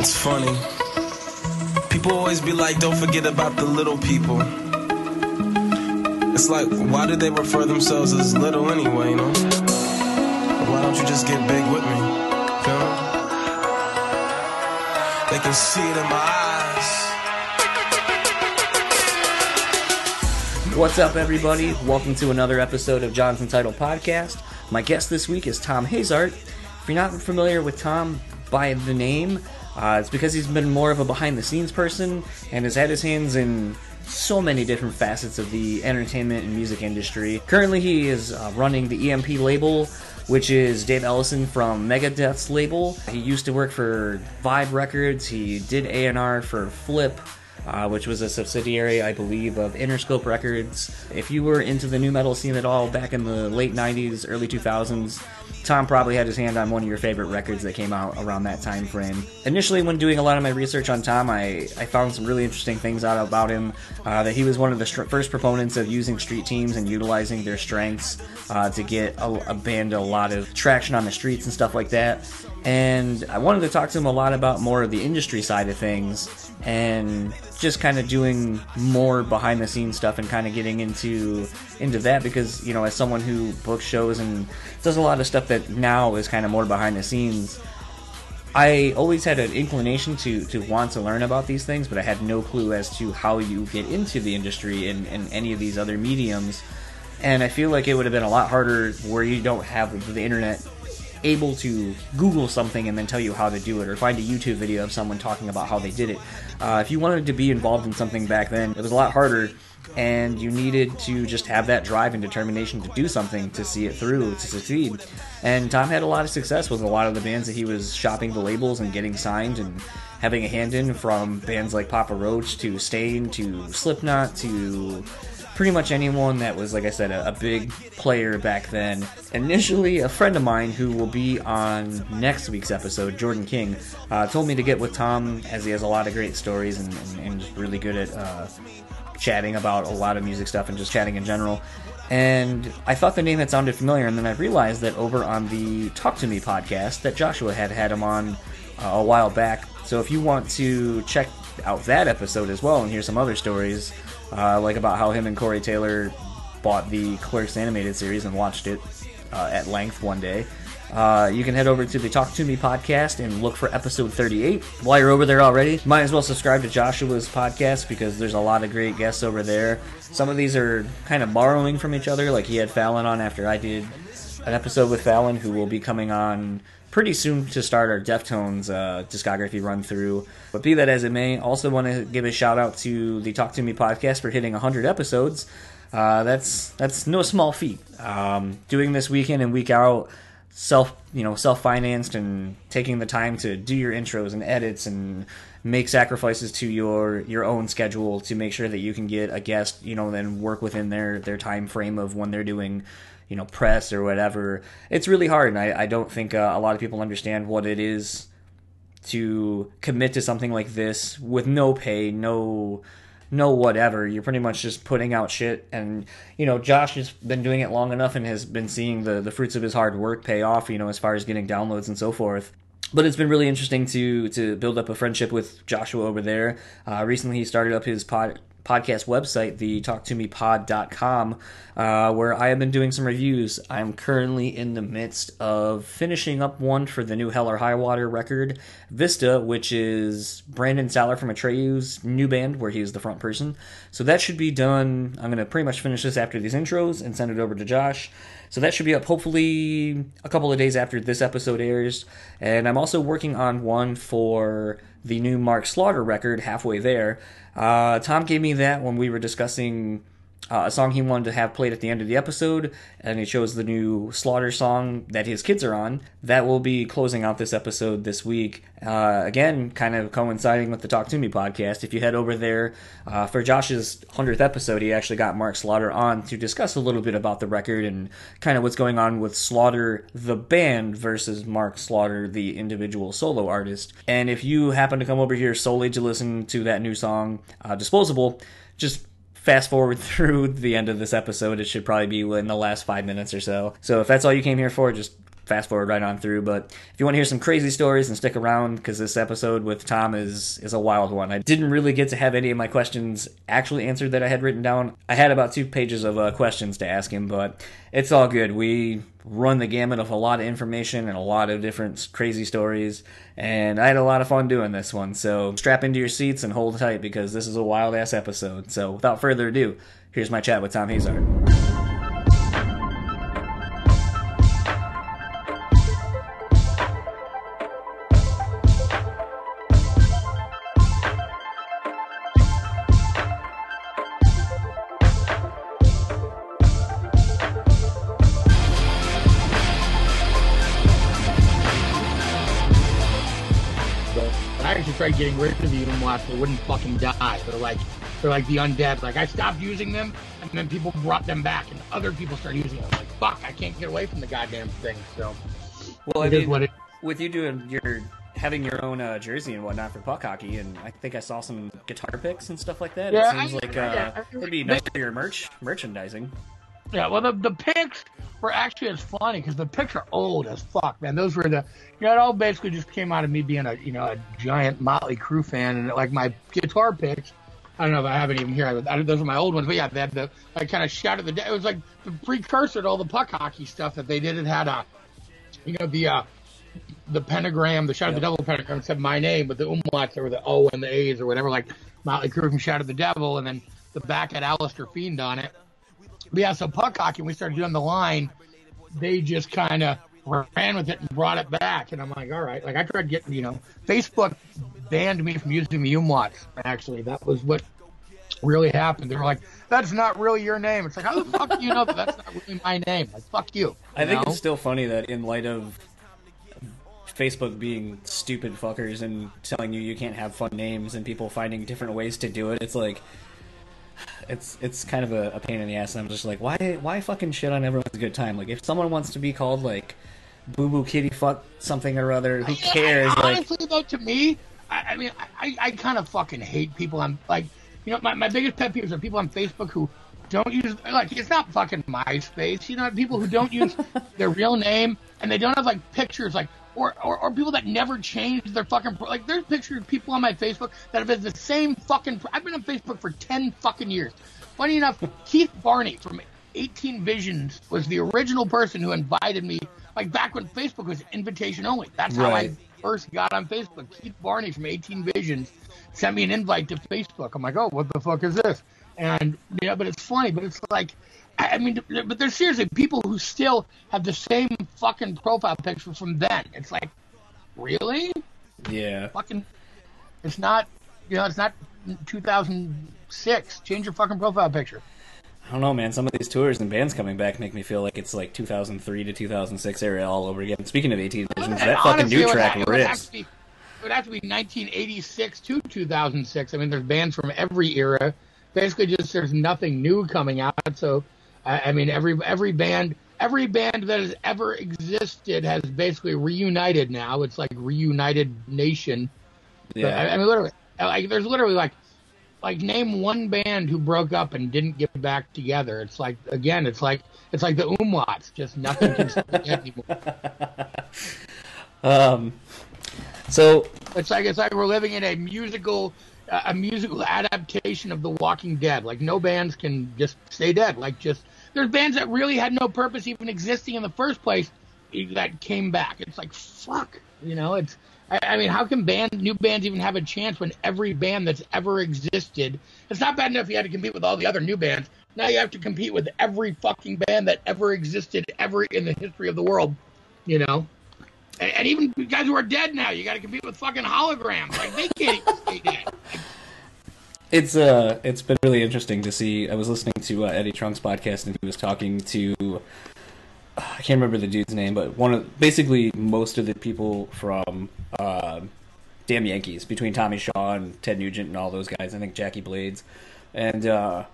It's funny. People always be like, don't forget about the little people. It's like, why do they refer themselves as little anyway, you know? Why don't you just get big with me? Me? They can see it in my eyes. What's up, everybody? Welcome to another episode of John's Title Podcast. My guest this week is Tom Hazaert. If you're not familiar with Tom by the name, uh, it's because he's been more of a behind the scenes person and has had his hands in so many different facets of the entertainment and music industry. Currently, he is uh, running the EMP label, which is Dave Ellefson from Megadeth's label. He used to work for Jive Records. He did A&R for Flip. Uh, which was a subsidiary, I believe, of Interscope Records. If you were into the new metal scene at all back in the late 90s, early 2000s, Tom probably had his hand on one of your favorite records that came out around that time frame. Initially, when doing a lot of my research on Tom, I, I found some really interesting things out about him. Uh, that he was one of the str- first proponents of using street teams and utilizing their strengths uh, to get a, a band a lot of traction on the streets and stuff like that. And I wanted to talk to him a lot about more of the industry side of things and just kind of doing more behind the scenes stuff and kind of getting into into that because you know as someone who books shows and does a lot of stuff that now is kind of more behind the scenes I always had an inclination to, to want to learn about these things, but I had no clue as to how you get into the industry in, in any of these other mediums. And I feel like it would have been a lot harder where you don't have the internet able to Google something and then tell you how to do it, or find a YouTube video of someone talking about how they did it. Uh, if you wanted to be involved in something back then, it was a lot harder, and you needed to just have that drive and determination to do something to see it through to succeed. And Tom had a lot of success with a lot of the bands that he was shopping the labels and getting signed and having a hand in, from bands like Papa Roach to Staind to Slipknot to pretty much anyone that was, like I said, a, a, big player back then. Initially, a friend of mine who will be on next week's episode, Jordan King, uh, told me to get with Tom as he has a lot of great stories and, and, and just really good at uh, chatting about a lot of music stuff and just chatting in general. And I thought the name had sounded familiar, and then I realized that over on the Talk to Me podcast that Joshua had had him on uh, a while back. So if you want to check out that episode as well and hear some other stories, uh, like about how him and Corey Taylor bought the Clerks animated series and watched it uh, at length one day. Uh, you can head over to the Talk to Me podcast and look for episode 38. While you're over there already, might as well subscribe to Joshua's podcast because there's a lot of great guests over there. Some of these are kind of borrowing from each other, like he had Fallon on after I did an episode with Fallon, who will be coming on pretty soon to start our Deftones uh, discography run through. But be that as it may, also want to give a shout out to the Talk to Me podcast for hitting 100 episodes. Uh, that's that's no small feat. Um, doing this weekend and week out, self you know self financed and taking the time to do your intros and edits and make sacrifices to your your own schedule to make sure that you can get a guest you know then work within their their time frame of when they're doing you know press or whatever it's really hard. And i, I don't think uh, a lot of people understand what it is to commit to something like this with no pay no no whatever. You're pretty much just putting out shit. And you know josh has been doing it long enough and has been seeing the the fruits of his hard work pay off you know as far as getting downloads and so forth. But it's been really interesting to to build up a friendship with Joshua over there. Uh, recently, he started up his pod, podcast website, the talktomepod.com, uh, where I have been doing some reviews. I'm currently in the midst of finishing up one for the new Hell or High Water record, Vista, which is Brandon Saller from Atreyu's new band, where he is the front person. So that should be done. I'm going to pretty much finish this after these intros and send it over to Josh. So that should be up hopefully a couple of days after this episode airs. And I'm also working on one for the new Mark Slaughter record, Halfway There. Uh, Tom gave me that when we were discussing uh, a song he wanted to have played at the end of the episode, and it shows the new Slaughter song that his kids are on. That will be closing out this episode this week. Uh, again, kind of coinciding with the Talk to Me podcast. If you head over there uh, for Josh's 100th episode, he actually got Mark Slaughter on to discuss a little bit about the record and kind of what's going on with Slaughter, the band, versus Mark Slaughter, the individual solo artist. And if you happen to come over here solely to listen to that new song, uh, Disposable, just fast forward through the end of this episode. It should probably be in the last five minutes or so. So if that's all you came here for, just fast forward right on through. But if you want to hear some crazy stories and stick around, because this episode with Tom is is a wild one. I didn't really get to have any of my questions actually answered that I had written down. I had about two pages of uh, questions to ask him, but it's all good. We run the gamut of a lot of information and a lot of different crazy stories, and I had a lot of fun doing this one. So strap into your seats and hold tight because this is a wild ass episode. So without further ado, here's my chat with Tom Hazaert. Getting rid of the umlauts, they wouldn't fucking die. They're like they're like the undead. Like I stopped using them, and then people brought them back, and other people started using them. Like fuck, I can't get away from the goddamn thing. So, well, I mean, what it, with you doing your having your own uh, jersey and whatnot for puck hockey, and I think I saw some guitar picks and stuff like that. Yeah, it seems I, like uh, yeah, it'd be nice for your merch merchandising. Yeah, well, the the picks were actually as funny because the picks are old as fuck, man. Those were the, you know, it all basically just came out of me being a, you know, a giant Motley Crue fan, and like my guitar picks. I don't know if I have any even here. I, those are my old ones, but yeah, they had the I kind of shouted the. It was like the precursor to all the puck hockey stuff that they did. It had a, you know, the uh, the pentagram, the Shout yep. of the Devil pentagram said my name, but the umlauts or the O and the A's or whatever, like Motley Crue from Shout of the Devil, and then the back had Alistair Fiend on it. But yeah, so puck hockey, we started doing the line, they just kind of ran with it and brought it back. And I'm like, all right. Like I tried getting, you know, Facebook banned me from using the umlauts. Actually, that was what really happened. They were like, "That's not really your name." It's like, how the fuck do you know that that's not really my name? Like, fuck you. you I think know? it's still funny that in light of Facebook being stupid fuckers and telling you you can't have fun names and people finding different ways to do it, it's like it's it's kind of a, a, pain in the ass. And I'm just like, why why fucking shit on everyone's good time? Like, if someone wants to be called like Boo Boo Kitty Fuck something or other, who cares? I, honestly, like, though, to me, I, I mean, I, I kind of fucking hate people. I'm like, you know, my, my biggest pet peeves are people on Facebook who don't use like it's not fucking MySpace. You know, people who don't use their real name and they don't have like pictures like or, or, or people that never changed their fucking pro- like there's pictures of people on my Facebook that have been the same fucking I've been on Facebook for 10 fucking years. Funny enough, Keith Barney from 18 Visions was the original person who invited me like back when Facebook was invitation only. That's how right. I first got on Facebook. Keith Barney from 18 Visions sent me an invite to Facebook. I'm like, "Oh, what the fuck is this?" And you know, but it's funny, but it's like I mean, but there's seriously people who still have the same fucking profile picture from then. It's like, really? Yeah. Fucking, it's not, you know, it's not 2006. Change your fucking profile picture. I don't know, man. Some of these tours and bands coming back make me feel like it's like 2003 to 2006 era all over again. Speaking of 18 Visions, that honestly, fucking new track it rips. It would have to be 1986 to 2006. I mean, there's bands from every era. Basically, just there's nothing new coming out. So I, I mean, every every band every band that has ever existed has basically reunited now. It's like reunited nation. Yeah. I, I mean, literally, like there's literally like like name one band who broke up and didn't get back together. It's like again, it's like it's like the umlauts, just nothing can anymore. Um, so it's like it's like we're living in a musical a musical adaptation of The Walking Dead. Like no bands can just stay dead. Like just there's bands that really had no purpose even existing in the first place that came back. It's like fuck, you know. It's I, I mean, how can band new bands even have a chance when every band that's ever existed? It's not bad enough you had to compete with all the other new bands. Now you have to compete with every fucking band that ever existed ever in the history of the world. You know. And, and even guys who are dead now, you got to compete with fucking holograms. Like they can't even stay dead. Like, it's uh, it's been really interesting to see. I was listening to uh, Eddie Trunk's podcast, and he was talking to uh, I can't remember the dude's name, but one of basically most of the people from uh, Damn Yankees, between Tommy Shaw and Ted Nugent and all those guys. I think Jackie Blades, and uh,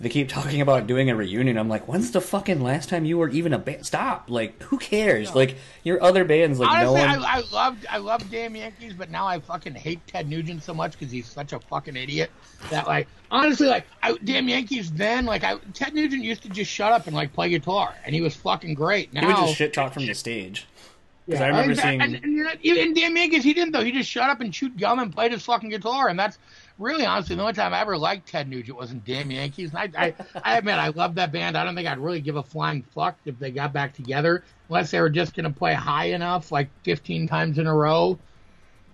they keep talking about doing a reunion. I'm like, when's the fucking last time you were even a band? Stop! Like, who cares? Like your other bands, like Honestly, no one. I, I loved I loved Damn Yankees, but now I fucking hate Ted Nugent so much because he's such a fucking idiot that like honestly like I, Damn Yankees then like I Ted Nugent used to just shut up and like play guitar and he was fucking great. Now he would just shit talk from the stage. Because Yeah, I remember and, seeing. and, and you're Damn Yankees, he didn't though. He just shut up and chewed gum and played his fucking guitar, and that's really honestly the only time I ever liked Ted Nugent was in Damn Yankees. And I, I, I admit I love that band. I don't think I'd really give a flying fuck if they got back together, unless they were just gonna play high enough, like 15 times in a row,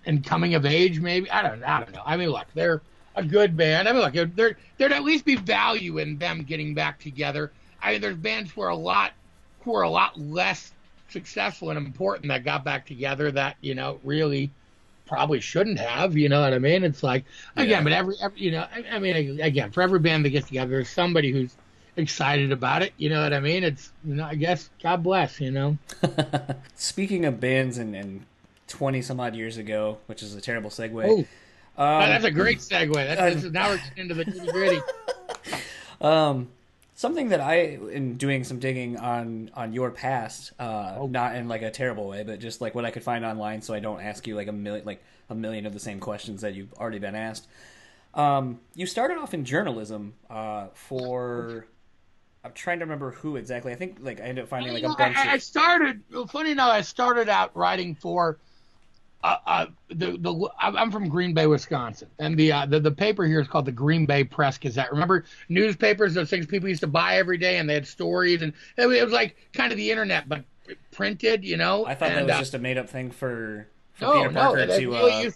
and coming of age maybe. I don't, I don't know. I mean, look, they're a good band. I mean, look, there there'd at least be value in them getting back together. I mean, there's bands who are a lot who are a lot less successful and important that got back together that you know really probably shouldn't have. You know what I mean? It's like again, Yeah. but every, every you know, I, I mean, again, for every band that gets together, there's somebody who's excited about it. You know what I mean? It's you know, I guess God bless. You know. Speaking of bands and, and 20 some odd years ago, which is a terrible segue. Oh, um, that's a great segue. That's, this is, now we're getting into the nitty gritty. Um, something that I, in doing some digging on on your past, uh, Oh. not in like a terrible way, but just like what I could find online, so I don't ask you like a million like a million of the same questions that you've already been asked. Um, you started off in journalism uh, for. I'm trying to remember who exactly. I think like I ended up finding like You a bunch I, I started. well, Funny enough, I started out writing for. Uh, uh, the the I'm from Green Bay, Wisconsin, and the uh, the the paper here is called the Green Bay Press Gazette. Remember newspapers? Those things people used to buy every day, and they had stories, and it was, it was like kind of the internet, but printed. You know. I thought that was uh, just a made up thing for, for no, Peter no, Parker they to, really uh,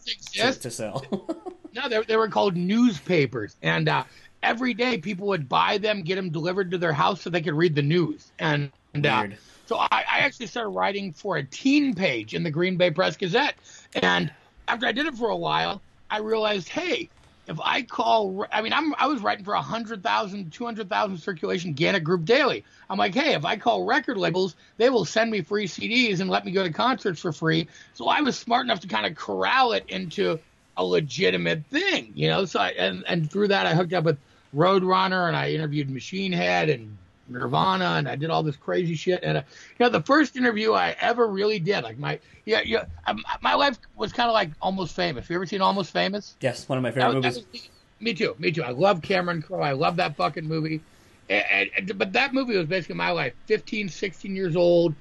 to to sell. No, they, they were called newspapers, and uh, every day people would buy them, get them delivered to their house so they could read the news. And, and uh, Weird. So I, I actually started writing for a teen page in the Green Bay Press Gazette. And after I did it for a while, I realized, hey, if I call, I mean, I'm, I was writing for 100,000, 200,000 circulation Gannett Group Daily. I'm like, hey, if I call record labels, they will send me free CDs and let me go to concerts for free. So I was smart enough to kind of corral it into a legitimate thing, you know. So I, and and through that, I hooked up with Roadrunner and I interviewed Machine Head and Nirvana and I did all this crazy shit. And uh, you know, the first interview I ever really did, like my yeah yeah, um, my life was kind of like Almost Famous. You ever seen Almost Famous? yes, one of my favorite was- movies. was- me too. Me too. I love Cameron Crowe. I love that fucking movie. And, and, but that movie was basically my life. 15, 16 years old,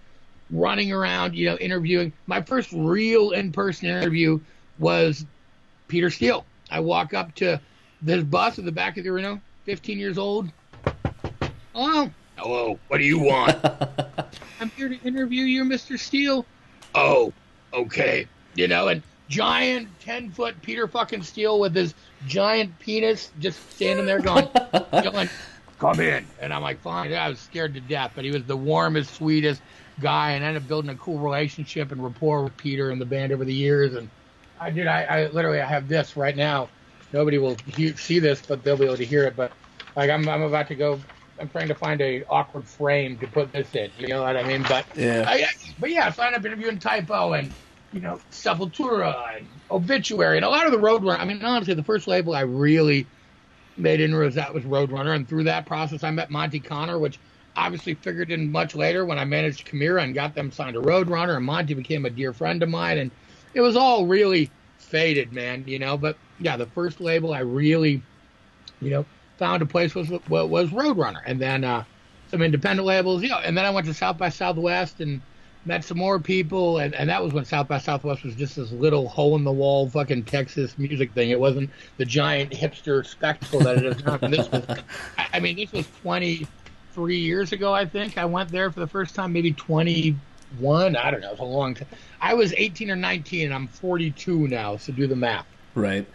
running around, you know, interviewing. My first real in-person interview was Peter Steele. I walk up to this bus at the back of the arena, 15 years old. Hello. Hello. What do you want? I'm here to interview you, Mr. Steele. Oh, okay. You know, and giant 10 foot Peter fucking Steele with his giant penis just standing there going, going, come in. And I'm like, fine. I was scared to death, but he was the warmest, sweetest guy and ended up building a cool relationship and rapport with Peter and the band over the years. And I did, I, I literally, I have this right now. Nobody will he- see this, but they'll be able to hear it. But like, I'm, I'm about to go. I'm trying to find a awkward frame to put this in. You know what I mean? But Yeah. I, but yeah, I ended up interviewing Type O and you know Sepultura and Obituary and a lot of the Roadrunner. I mean, honestly, the first label I really made inroads that was Roadrunner, and through that process, I met Monte Conner, which obviously figured in much later when I managed Chimaira and got them signed to Roadrunner, and Monty became a dear friend of mine, and it was all really faded, man. You know, but yeah, the first label I really, you know, found a place was was Roadrunner, and then uh, some independent labels, you know, and then I went to South by Southwest and met some more people, and, and that was when South by Southwest was just this little hole in the wall fucking Texas music thing. It wasn't the giant hipster spectacle that it is now. And this was, I, mean, this was 23 years ago, I think. I went there for the first time, maybe 21. I don't know. It was a long time. I was 18 or 19, and I'm 42 now, so do the math. Right.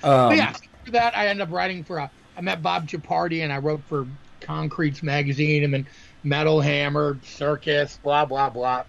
But Um, yeah, after that, I ended up writing for a. I met Bob Chiappardi, and I wrote for Concrete's magazine, and then Metal Hammer, Circus, blah blah blah.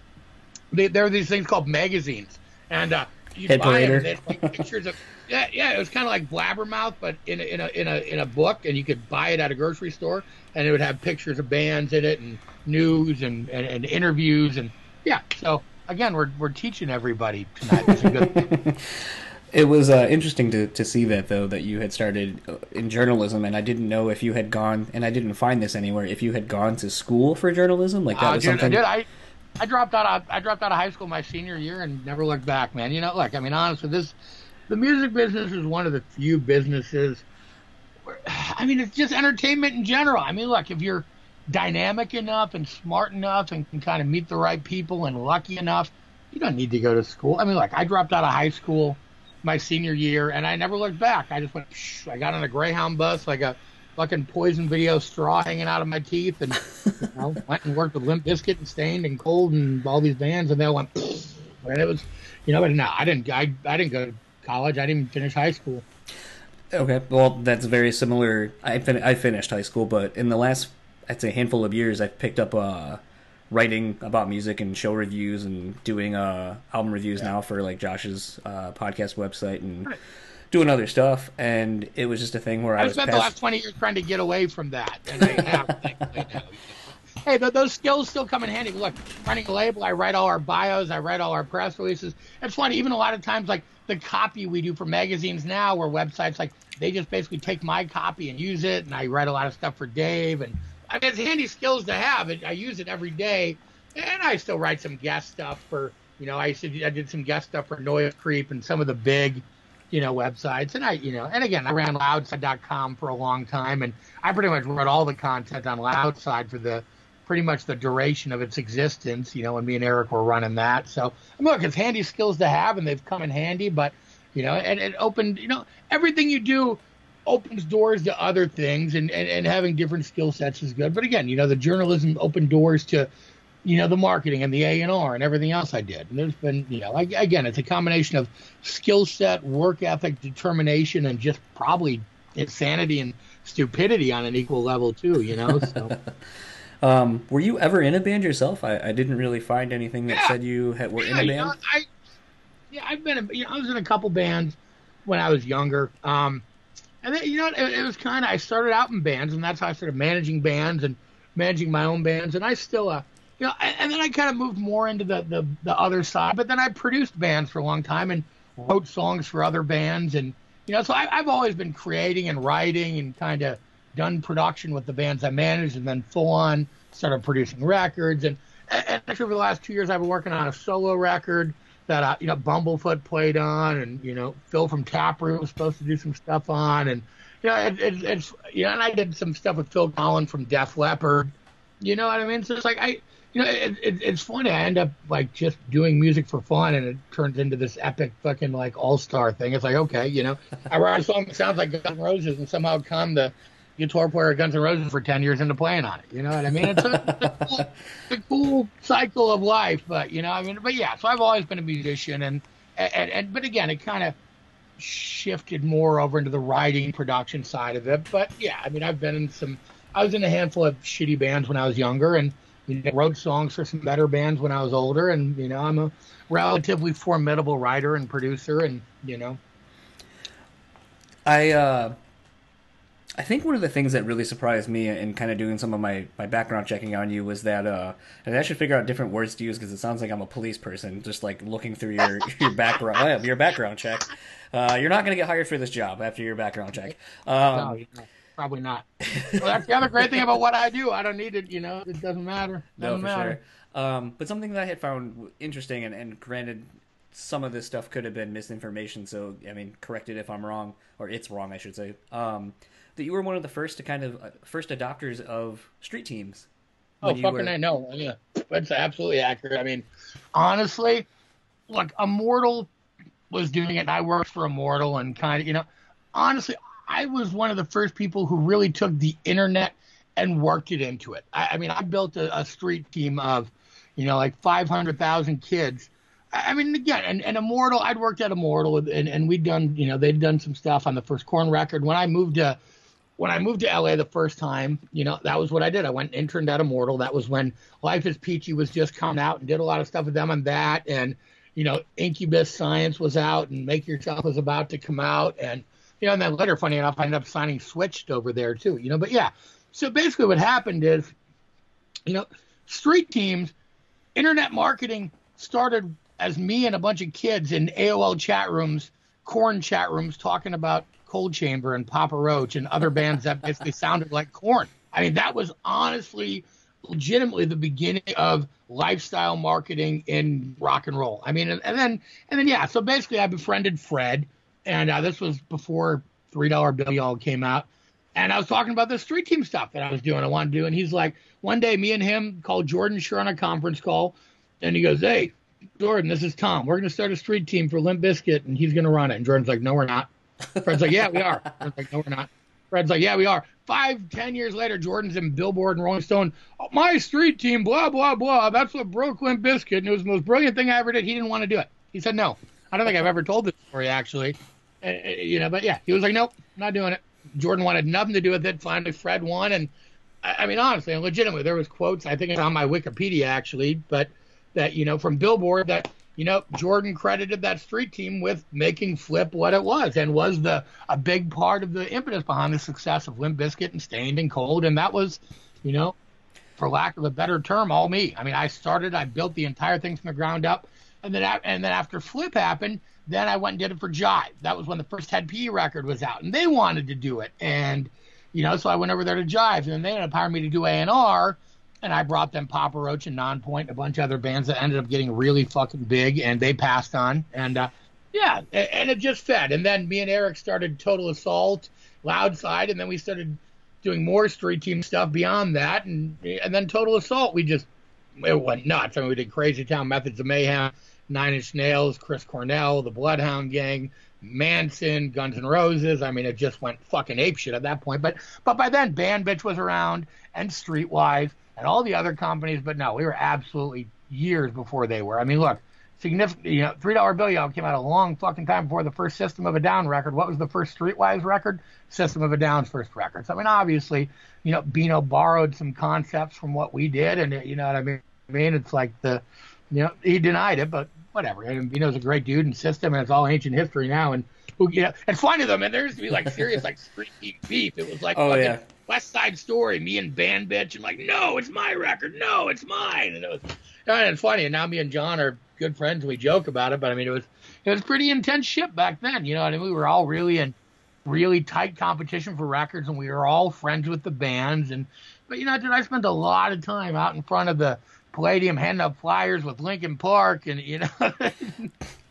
They, there are these things called magazines, and uh, you Head buy them, and they like, pictures of. Yeah, yeah, it was kind of like Blabbermouth, but in a, in a in a in a book, and you could buy it at a grocery store, and it would have pictures of bands in it, and news, and and, and interviews, and yeah. So again, we're we're teaching everybody tonight. It's a good. It was uh, interesting to, to see that though that you had started uh, in journalism, and I didn't know if you had gone, and I didn't find this anywhere. If you had gone to school for journalism, like that Uh, was dude, something. I did. I, I dropped out. Of, I dropped out of high school my senior year and never looked back, man. You know, look. I mean, honestly, this the music business is one of the few businesses. Where, I mean, it's just entertainment in general. I mean, look, if you're dynamic enough and smart enough and can kind of meet the right people and lucky enough, you don't need to go to school. I mean, like I dropped out of high school my senior year and I never looked back. I just went. Psh, I got on a Greyhound bus like a fucking poison video straw hanging out of my teeth and you know, went and worked with Limp Bizkit and Staind and Cold and all these bands and they all went. Psh, and it was, you know, but no, I didn't. I I didn't go to college. I didn't finish high school. Okay, well, that's very similar. I fin- I finished high school, but in the last, I'd say, handful of years, I've picked up uh, writing about music and show reviews and doing uh, album reviews now for like Josh's uh, podcast website and doing other stuff. And it was just a thing where I I spent past- the last 20 years trying to get away from that. And I have, thankfully, now. Hey, th- those skills still come in handy. Look, running a label, I write all our bios, I write all our press releases. It's funny, even a lot of times, like the copy we do for magazines now, or websites, like they just basically take my copy and use it, and I write a lot of stuff for Dave. And I mean, it's handy skills to have. It, I use it every day, and I still write some guest stuff for, you know, I used to, I did some guest stuff for Noisecreep and some of the big you know, websites. And I, you know, and again, I ran loudside.com for a long time and I pretty much wrote all the content on Loudside for the pretty much the duration of its existence, you know, when me and Eric were running that. So, I mean, look, it's handy skills to have and they've come in handy, but, you know, and it opened, you know, everything you do opens doors to other things and, and, and having different skill sets is good. But again, you know, the journalism opened doors to, you know, the marketing and the A and R and everything else I did. And there's been, you know, like, again, it's a combination of skill set, work ethic, determination, and just probably insanity and stupidity on an equal level too. You know, so Um, were you ever in a band yourself? I, I didn't really find anything that Yeah. said you had, were in yeah, a you band. know, I, yeah, I've been, in, you know, I was in a couple bands when I was younger. Um, and then, you know, it, it was kind of, I started out in bands, and that's how I started managing bands and managing my own bands. And I still, uh, you know, and, and then I kind of moved more into the, the the other side. But then I produced bands for a long time and wrote songs for other bands, and you know, so I, I've always been creating and writing and kind of done production with the bands I managed, and then full on started producing records. And, and actually, over the last two years, I've been working on a solo record that uh, you know Bumblefoot played on, and you know Phil from Taproot was supposed to do some stuff on, and you know it, it, it's you know, and I did some stuff with Phil Collen from Def Leppard. You know what I mean? So it's like I, you know, it, it, it's funny. I end up like just doing music for fun, and it turns into this epic fucking like all star thing. It's like okay, you know, I write a song that sounds like Guns N' Roses, and somehow come the guitar player of Guns N' Roses for ten years into playing on it. You know what I mean? It's a, it's a, cool, it's a cool cycle of life, but you know, I mean, but yeah. So I've always been a musician, and and, and but again, it kind of shifted more over into the writing production side of it. But yeah, I mean, I've been in some. I was in a handful of shitty bands when I was younger, and you know, wrote songs for some better bands when I was older. And you know, I'm a relatively formidable writer and producer, and you know, I uh, I think one of the things that really surprised me in kind of doing some of my, my background checking on you was that uh, and I should figure out different words to use because it sounds like I'm a police person, just like looking through your your background your background check. Uh, you're not going to get hired for this job after your background check. Um, know, probably not. well, that's the other great thing about what I do. I don't need it. You know, it doesn't matter. no, Doesn't for matter. sure. Um, but something that I had found interesting, and, and granted, some of this stuff could have been misinformation. So I mean, correct it if I'm wrong, or it's wrong, I should say. Um, that you were one of the first to kind of uh, first adopters of street teams. Oh, fucking were- I know. Yeah, that's absolutely accurate. I mean, honestly, look, Immortal was doing it, and I worked for Immortal, and kind of, you know, honestly, I was one of the first people who really took the internet and worked it into it. I, I mean, I built a, a street team of, you know, like 500,000 kids. I I mean, again, and, and Immortal, I'd worked at Immortal, and, and we'd done, you know, they'd done some stuff on the first Korn record. When I moved to, when I moved to LA the first time, you know, that was what I did. I went interned at Immortal. That was when Life is Peachy was just coming out and did a lot of stuff with them on that. And, you know, Incubus Science was out and Make Yourself was about to come out. And, you know, and then later, funny enough, I ended up signing Switched over there too, you know, but yeah. So basically what happened is, you know, street teams, internet marketing started as me and a bunch of kids in AOL chat rooms Korn chat rooms talking about Coal Chamber and Papa Roach and other bands that basically sounded like Korn. I mean, that was honestly, legitimately the beginning of lifestyle marketing in rock and roll. I mean, and, and then and then yeah. So basically, I befriended Fred, and uh, this was before Three Dollar Bill Y'all came out. And I was talking about the street team stuff that I was doing, I wanted to do. And he's like, one day, me and him called Jordan Schur on a conference call, and he goes, "Hey, Jordan, this is Tom. We're going to start a street team for Limp Bizkit, and he's going to run it." And Jordan's like, "No, we're not." Fred's like, "Yeah, we are." Fred's like, "No, we're not." Fred's like, "Yeah, we are." Five, ten years later, Jordan's in Billboard and Rolling Stone. Oh, my street team, blah blah blah. That's what Limp Bizkit, and it was the most brilliant thing I ever did. He didn't want to do it. He said no. I don't think I've ever told this story actually. Uh, you know, but yeah, he was like, "Nope, not doing it." Jordan wanted nothing to do with it. Finally, Fred won, and I, I mean, honestly and legitimately, there was quotes. I think it's on my Wikipedia actually, but that you know from Billboard that you know Jordan credited that street team with making Flip what it was, and was the a big part of the impetus behind the success of Limp Bizkit and Staind and Cold, and that was, you know, for lack of a better term, all me. I mean, I started, I built the entire thing from the ground up, and then and then after Flip happened, then I went and did it for Jive. That was when the first Hed PE record was out, and they wanted to do it, and you know, so I went over there to Jive, and they ended up hiring me to do A and I brought them Papa Roach and Nonpoint, a bunch of other bands that ended up getting really fucking big, and they passed on, and uh, yeah, and it just fed, and then me and Eric started Total Assault, Loud Side, and then we started doing more street team stuff beyond that, and and then Total Assault, we just it went nuts. I mean, we did Crazy Town, Methods of Mayhem, Nine Inch Nails, Chris Cornell, the Bloodhound Gang, Manson, Guns N' Roses. I mean, it just went fucking apeshit at that point. But but by then, Band Bitch was around and Streetwise and all the other companies. But no, we were absolutely years before they were. I mean, look, significant. You know, Three Dollar Bill Y'all came out a long fucking time before the first System of a Down record. What was the first Streetwise record? System of a Down's first record. So I mean, obviously, you know, Bino borrowed some concepts from what we did, and you know what I mean. I mean, it's like the, you know, he denied it, but whatever. And Bino's a great dude and system, and it's all ancient history now. And who, you know, and funny though, man, there used to be like serious like street beef. It was like oh, fucking yeah. West Side Story, me and Band Bitch, and like, no, it's my record, no, it's mine. And it was, and it's funny. And now me and John are good friends, and we joke about it. But I mean, it was it was pretty intense shit back then. You know, I mean, we were all really in really tight competition for records, and we were all friends with the bands. And but you know, dude, I spent a lot of time out in front of the Palladium handing out flyers with Linkin Park, and you know,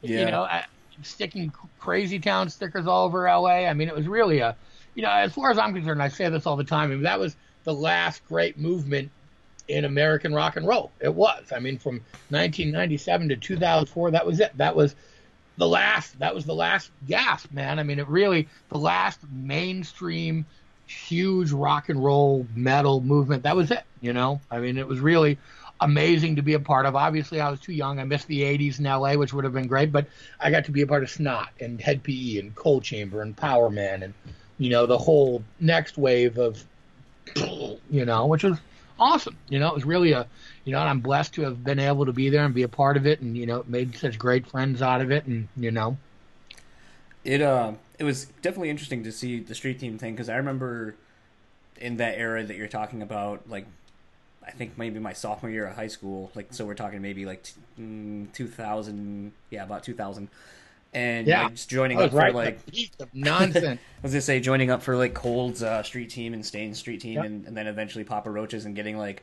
Yeah. you know, I, sticking Crazy Town stickers all over LA. I mean, it was really a, you know, as far as I'm concerned, I say this all the time. I mean, that was the last great movement in American rock and roll. It was. I mean, from 1997 to 2004, that was it. That was the last. That was the last gasp, man. I mean, it really the last mainstream huge rock and roll metal movement. That was it. You know, I mean, it was really amazing to be a part of. Obviously, I was too young. I missed the 80s in LA, which would have been great, but I got to be a part of Snot and Hed PE and Coal Chamber and Powerman and, you know, the whole next wave of, you know, which was awesome. You know, it was really a, you know, and I'm blessed to have been able to be there and be a part of it and, you know, made such great friends out of it and, you know. It uh, it was definitely interesting to see the street team thing because I remember in that era that you're talking about, like I think maybe my sophomore year of high school. Like, so we're talking maybe like t- mm, 2000, yeah, about 2000. And Yeah. like, joining up right for like, the peak of nonsense. I was gonna say joining up for like Cold's uh, street team and Staind's street team, Yep. and, and then eventually Papa Roaches and getting like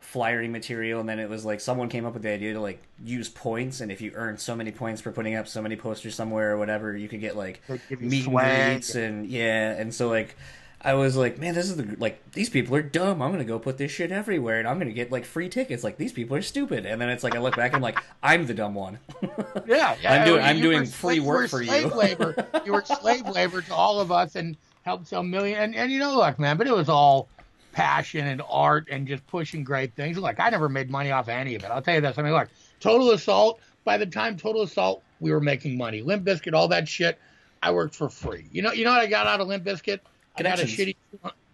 flyering material. And then it was like someone came up with the idea to like use points, and if you earn so many points for putting up so many posters somewhere or whatever, you could get like meet and greets and yeah. And so like I was like, man, this is the like these people are dumb. I'm gonna go put this shit everywhere, and I'm gonna get like free tickets. Like these people are stupid. And then it's like I look back and I'm like, I'm the dumb one. Yeah, yeah. I'm doing- you I'm doing slave- free work were for you. labor. You were slave labor to all of us and helped sell million. And, and you know, look, man, but it was all passion and art and just pushing great things. Like I never made money off any of it. I'll tell you this. I mean, look, Total Assault. By the time Total Assault, we were making money. Limp Bizkit, all that shit. I worked for free. You know, you know what I got out of Limp Bizkit? I got a shitty,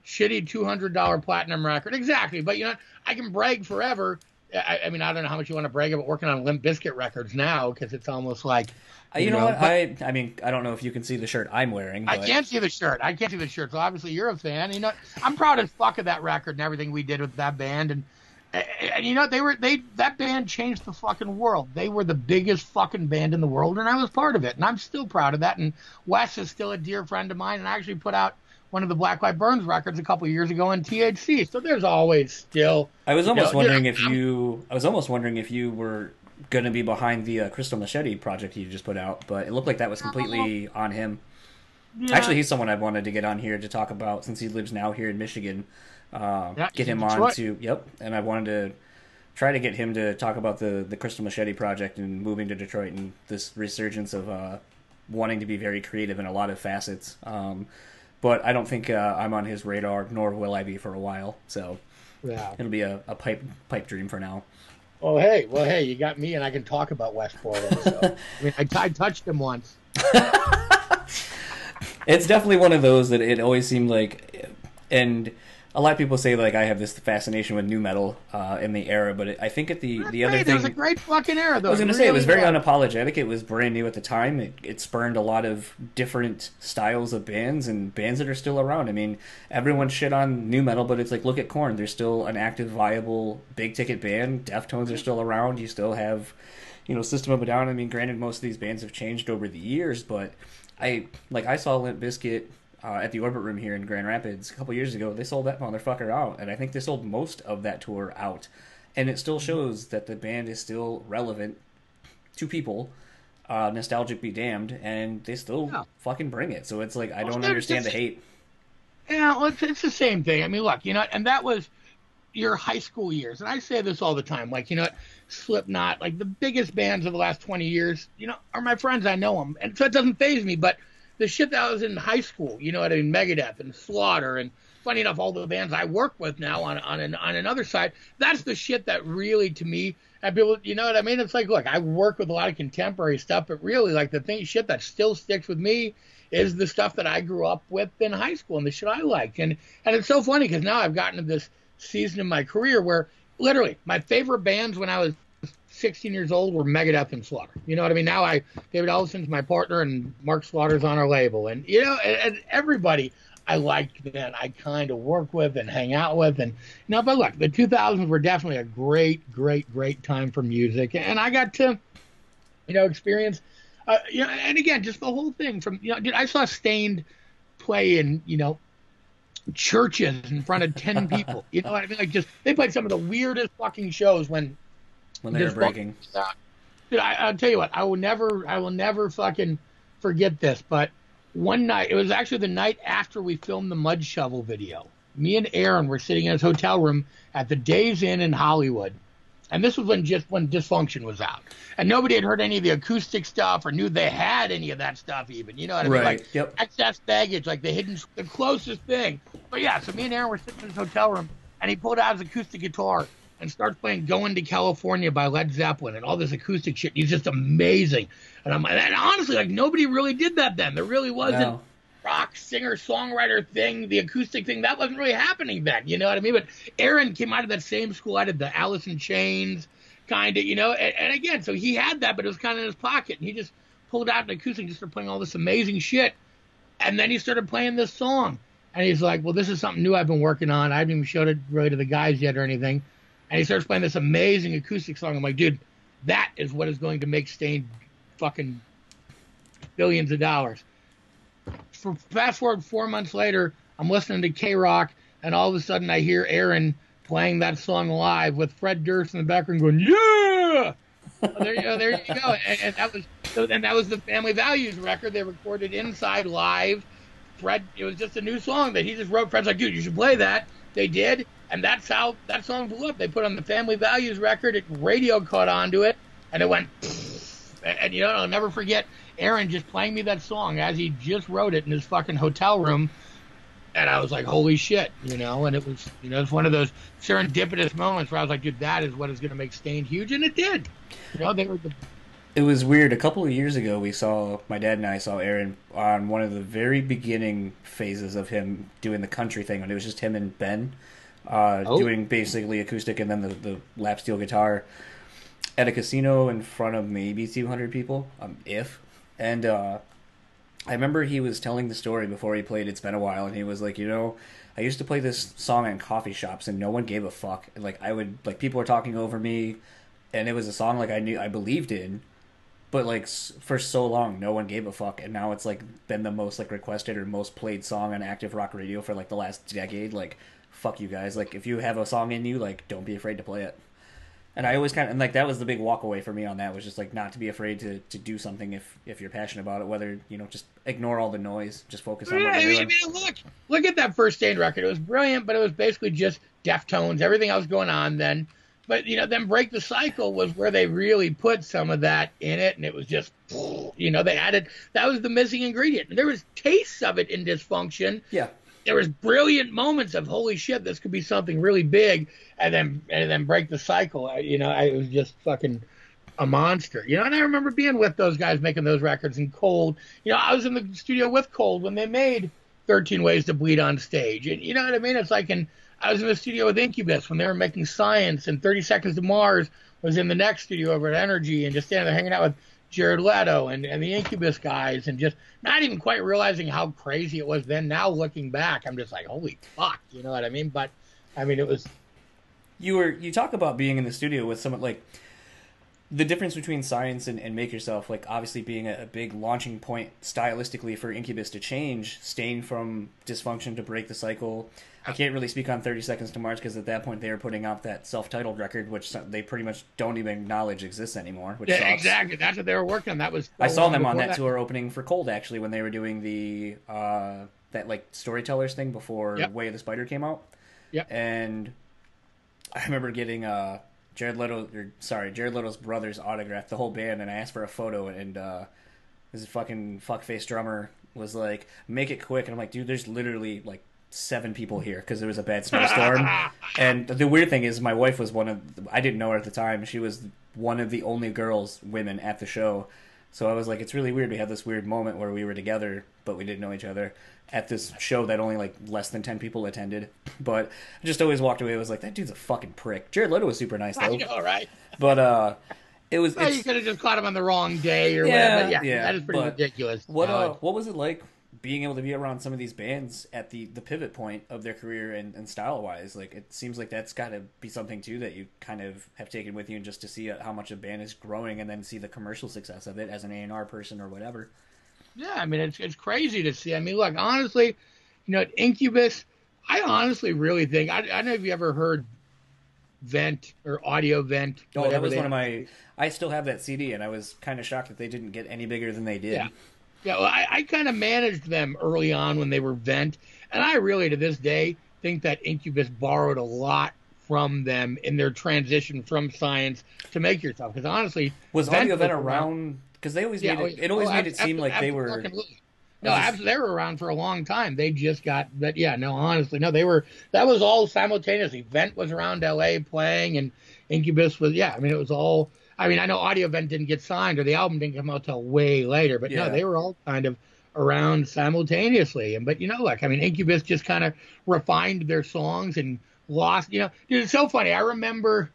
shitty two hundred dollar platinum record. Exactly, but you know, I can brag forever. I, I mean, I don't know how much you want to brag about working on Limp Bizkit records now because it's almost like Uh, you, know, know, what? but- I I mean, I don't know if you can see the shirt I'm wearing. I can't see the shirt. I can't see the shirt. So obviously you're a fan. You know, I'm proud as fuck of that record and everything we did with that band. And and you know they were they that band changed the fucking world. They were the biggest fucking band in the world, and I was part of it, and I'm still proud of that. And Wes is still a dear friend of mine, and I actually put out one of the Black Light Burns records a couple years ago in THC. So there's always still. I was almost you know, wondering if you. I was almost wondering if you were going to be behind the uh, Crystal Machete project you just put out, but it looked like that was completely on him. yeah. Actually, he's someone I wanted to get on here to talk about since he lives now here in Michigan. Uh, Yeah, get him on to yep, and I wanted to try to get him to talk about the the Crystal Machete project and moving to Detroit and this resurgence of uh, wanting to be very creative in a lot of facets. Um, but I don't think uh, I'm on his radar, nor will I be for a while. So yeah. it'll be a, a pipe pipe dream for now. Oh hey, well hey, you got me, and I can talk about Wes Borland. So I mean, I, I touched him once. It's definitely one of those that it always seemed like, and a lot of people say like I have this fascination with new metal uh, in the era, but it, I think at the the other Great, it was a great fucking era, though. I was going to say it was very unapologetic. It was brand new at the time. It, it spurned a lot of different styles of bands and bands that are still around. I mean, everyone shit on new metal, but it's like look at Korn. They're still an active, viable, big ticket band. Deftones are still around. You still have, you know, System of a Down. I mean, granted, most of these bands have changed over the years, but I like I saw Limp Bizkit uh, at the Orbit Room here in Grand Rapids a couple years ago. They sold that motherfucker out, and I think they sold most of that tour out. And it still shows that the band is still relevant to people. Uh, nostalgic be damned, and they still Yeah. fucking bring it. So it's like I don't they're understand the hate. Yeah, well, it's, it's the same thing. I mean, look, you know, and that was your high school years. And I say this all the time. Like, you know, Slipknot, like the biggest bands of the last 20 years, you know, are my friends. I know them. And so it doesn't phase me. But the shit that was in high school, you know what I mean? Megadeth and Slaughter and funny enough, all the bands I work with now on on an, on another side, that's the shit that really, to me, and people, you know what I mean? It's like, look, I work with a lot of contemporary stuff, but really, like the thing, shit that still sticks with me is the stuff that I grew up with in high school and the shit I liked. And and it's so funny because now I've gotten to this season in my career where literally my favorite bands when I was 16 years old were Megadeth and Slaughter. You know what I mean? Now I David Ellefson's my partner and Mark Slaughter's on our label, and you know, and, and everybody I liked then I kind of work with and hang out with, and you know, but look, the 2000s were definitely a great, great, great time for music, and I got to, you know, experience, uh, you know, and again, just the whole thing from you know, dude, I saw Staind play in you know churches in front of 10 people. You know what I mean? Like just they played some of the weirdest fucking shows when when they were breaking. uh, Dude, I, I'll tell you what. I will never, I will never fucking forget this. But one night, it was actually the night after we filmed the Mudshovel video. Me and Aaron were sitting in his hotel room at the Days Inn in Hollywood, and this was when just when Dysfunction was out, and nobody had heard any of the acoustic stuff or knew they had any of that stuff. Even you know what I mean? Right, Like yep. excess baggage, like the hidden, the closest thing. But yeah, so me and Aaron were sitting in his hotel room, and he pulled out his acoustic guitar and starts playing "Going to California" by Led Zeppelin and all this acoustic shit. He's just amazing, and I'm and honestly like nobody really did that then. There really wasn't No. rock singer songwriter thing, the acoustic thing. That wasn't really happening then. You know what I mean? But Aaron came out of that same school. I did the Alice in Chains kind of, you know, and, and again, so he had that, but it was kind of in his pocket, and he just pulled out an acoustic, and just started playing all this amazing shit, and then he started playing this song, and he's like, "Well, this is something new I've been working on. I haven't even showed it really to the guys yet or anything," and he starts playing this amazing acoustic song. I'm like, dude, that is what is going to make Staind fucking billions of dollars. For fast forward four months later, I'm listening to KROQ, and all of a sudden I hear Aaron playing that song live with Fred Durst in the background going, "Yeah!" Oh, there you go, there you go. And, and that was so, and that was the Family Values record they recorded inside live. Fred, it was just a new song that he just wrote. Fred's like, dude, you should play that. They did, and that's how that song blew up. They put on the Family Values record. It radio caught onto it, and it went. And, and you know, I'll never forget Aaron just playing me that song as he just wrote it in his fucking hotel room. And I was like, holy shit, you know, and it was, you know, it's one of those serendipitous moments where I was like, dude, that is what is going to make Staind huge. And it did. You know, they were the, It was weird. A couple of years ago, we saw my dad and I saw Aaron on one of the very beginning phases of him doing the country thing, when it was just him and Ben uh, Oh. doing basically acoustic and then the, the lap steel guitar at a casino in front of maybe 200 people, um, if. And uh, I remember he was telling the story before he played It's Been a While, and he was like, you know, I used to play this song in coffee shops, and no one gave a fuck. And, like I would like people were talking over me, and it was a song like I knew I believed in, but like for so long no one gave a fuck, and now it's like been the most like requested or most played song on active rock radio for like the last decade. Like fuck you guys. Like if you have a song in you, like don't be afraid to play it. And I always kind of and like that was the big walk away for me on that was just like not to be afraid to, to do something if if you're passionate about it. Whether you know just ignore all the noise, just focus on yeah, what I mean, I mean, look, look at that first Staind record. It was brilliant, but it was basically just Deftones, everything else going on then. But you know, then Break the Cycle was where they really put some of that in it, and it was just, you know, they added that was the missing ingredient. And There was tastes of it in Dysfunction. Yeah, There was brilliant moments of holy shit, this could be something really big, and then and then Break the Cycle. I- You know, I, it was just fucking a monster. You know, and I remember being with those guys making those records and Cold. You know, I was in the studio with Cold when they made 13 Ways to Bleed on stage. And you know what I mean? It's like in I was in the studio with Incubus when they were making Science and 30 Seconds to Mars was in the next studio over at NRG and just standing there hanging out with Jared Leto and, and the Incubus guys and just not even quite realizing how crazy it was then. Now looking back, I'm just like, holy fuck, you know what I mean? But I mean, it was you were you talk about being in the studio with someone like the difference between science and, and make yourself like obviously being a, a big launching point stylistically for incubus to change Staind from dysfunction to break the cycle i can't really speak on 30 seconds to mars because at that point they were putting out that self-titled record which they pretty much don't even acknowledge exists anymore which yeah, sucks. exactly. That's what they were working on. That was i saw them on before that, tour opening for cold actually when they were doing the uh that like storytellers thing before Yep. year of the spider came out Yep. and I remember getting uh, Jared Leto, or sorry, Jared Leto's brother's autograph, the whole band, and I asked for a photo, and uh, this fucking fuckface drummer was like, "Make it quick," and I'm like, "Dude, there's literally like seven people here because there was a bad snowstorm." and the weird thing is, my wife was one of I didn't know her at the time. She was one of the only girls, women at the show. So I was like, it's really weird. We had this weird moment where we were together, but we didn't know each other at this show that only like less than ten people attended. But I just always walked away. I was like, that dude's a fucking prick. Jared Leto was super nice though, know, right? but uh, it was. Well, you could have just caught him on the wrong day or Yeah, whatever. Yeah, yeah, that is pretty ridiculous. what uh, what was it like being able to be around some of these bands at the the pivot point of their career and, and style wise? Like it seems like that's got to be something too that you kind of have taken with you, and just to see uh, how much a band is growing, and then see the commercial success of it as an A and R person or whatever. Yeah, I mean it's it's crazy to see. I mean, look, honestly, you know, Incubus. I honestly really think I, I don't know if you ever heard Vent or Audio Vent. Oh, that was one of my. I still have that CD, and I was kind of shocked that they didn't get any bigger than they did. Yeah. Yeah, well, I, I kind of managed them early on when they were Vent, and I really, to this day, think that Incubus borrowed a lot from them in their transition from science to make yourself. Because honestly, Was Vent Audio was around? Because they always Yeah, made it. oh, It always oh, made it seem like they were. No, I was just- absolutely, they were around for a long time. They just got, but yeah, no, honestly, no, they were. That was all simultaneously. Vent was around L.A. playing, and Incubus was, yeah. I mean, it was all. I mean, I know Audio Vent didn't get signed, or the album didn't come out till way later, but Yeah. no, they were all kind of around simultaneously. And but you know, like I mean, Incubus just kind of refined their songs and lost. You know, dude, it's so funny. I remember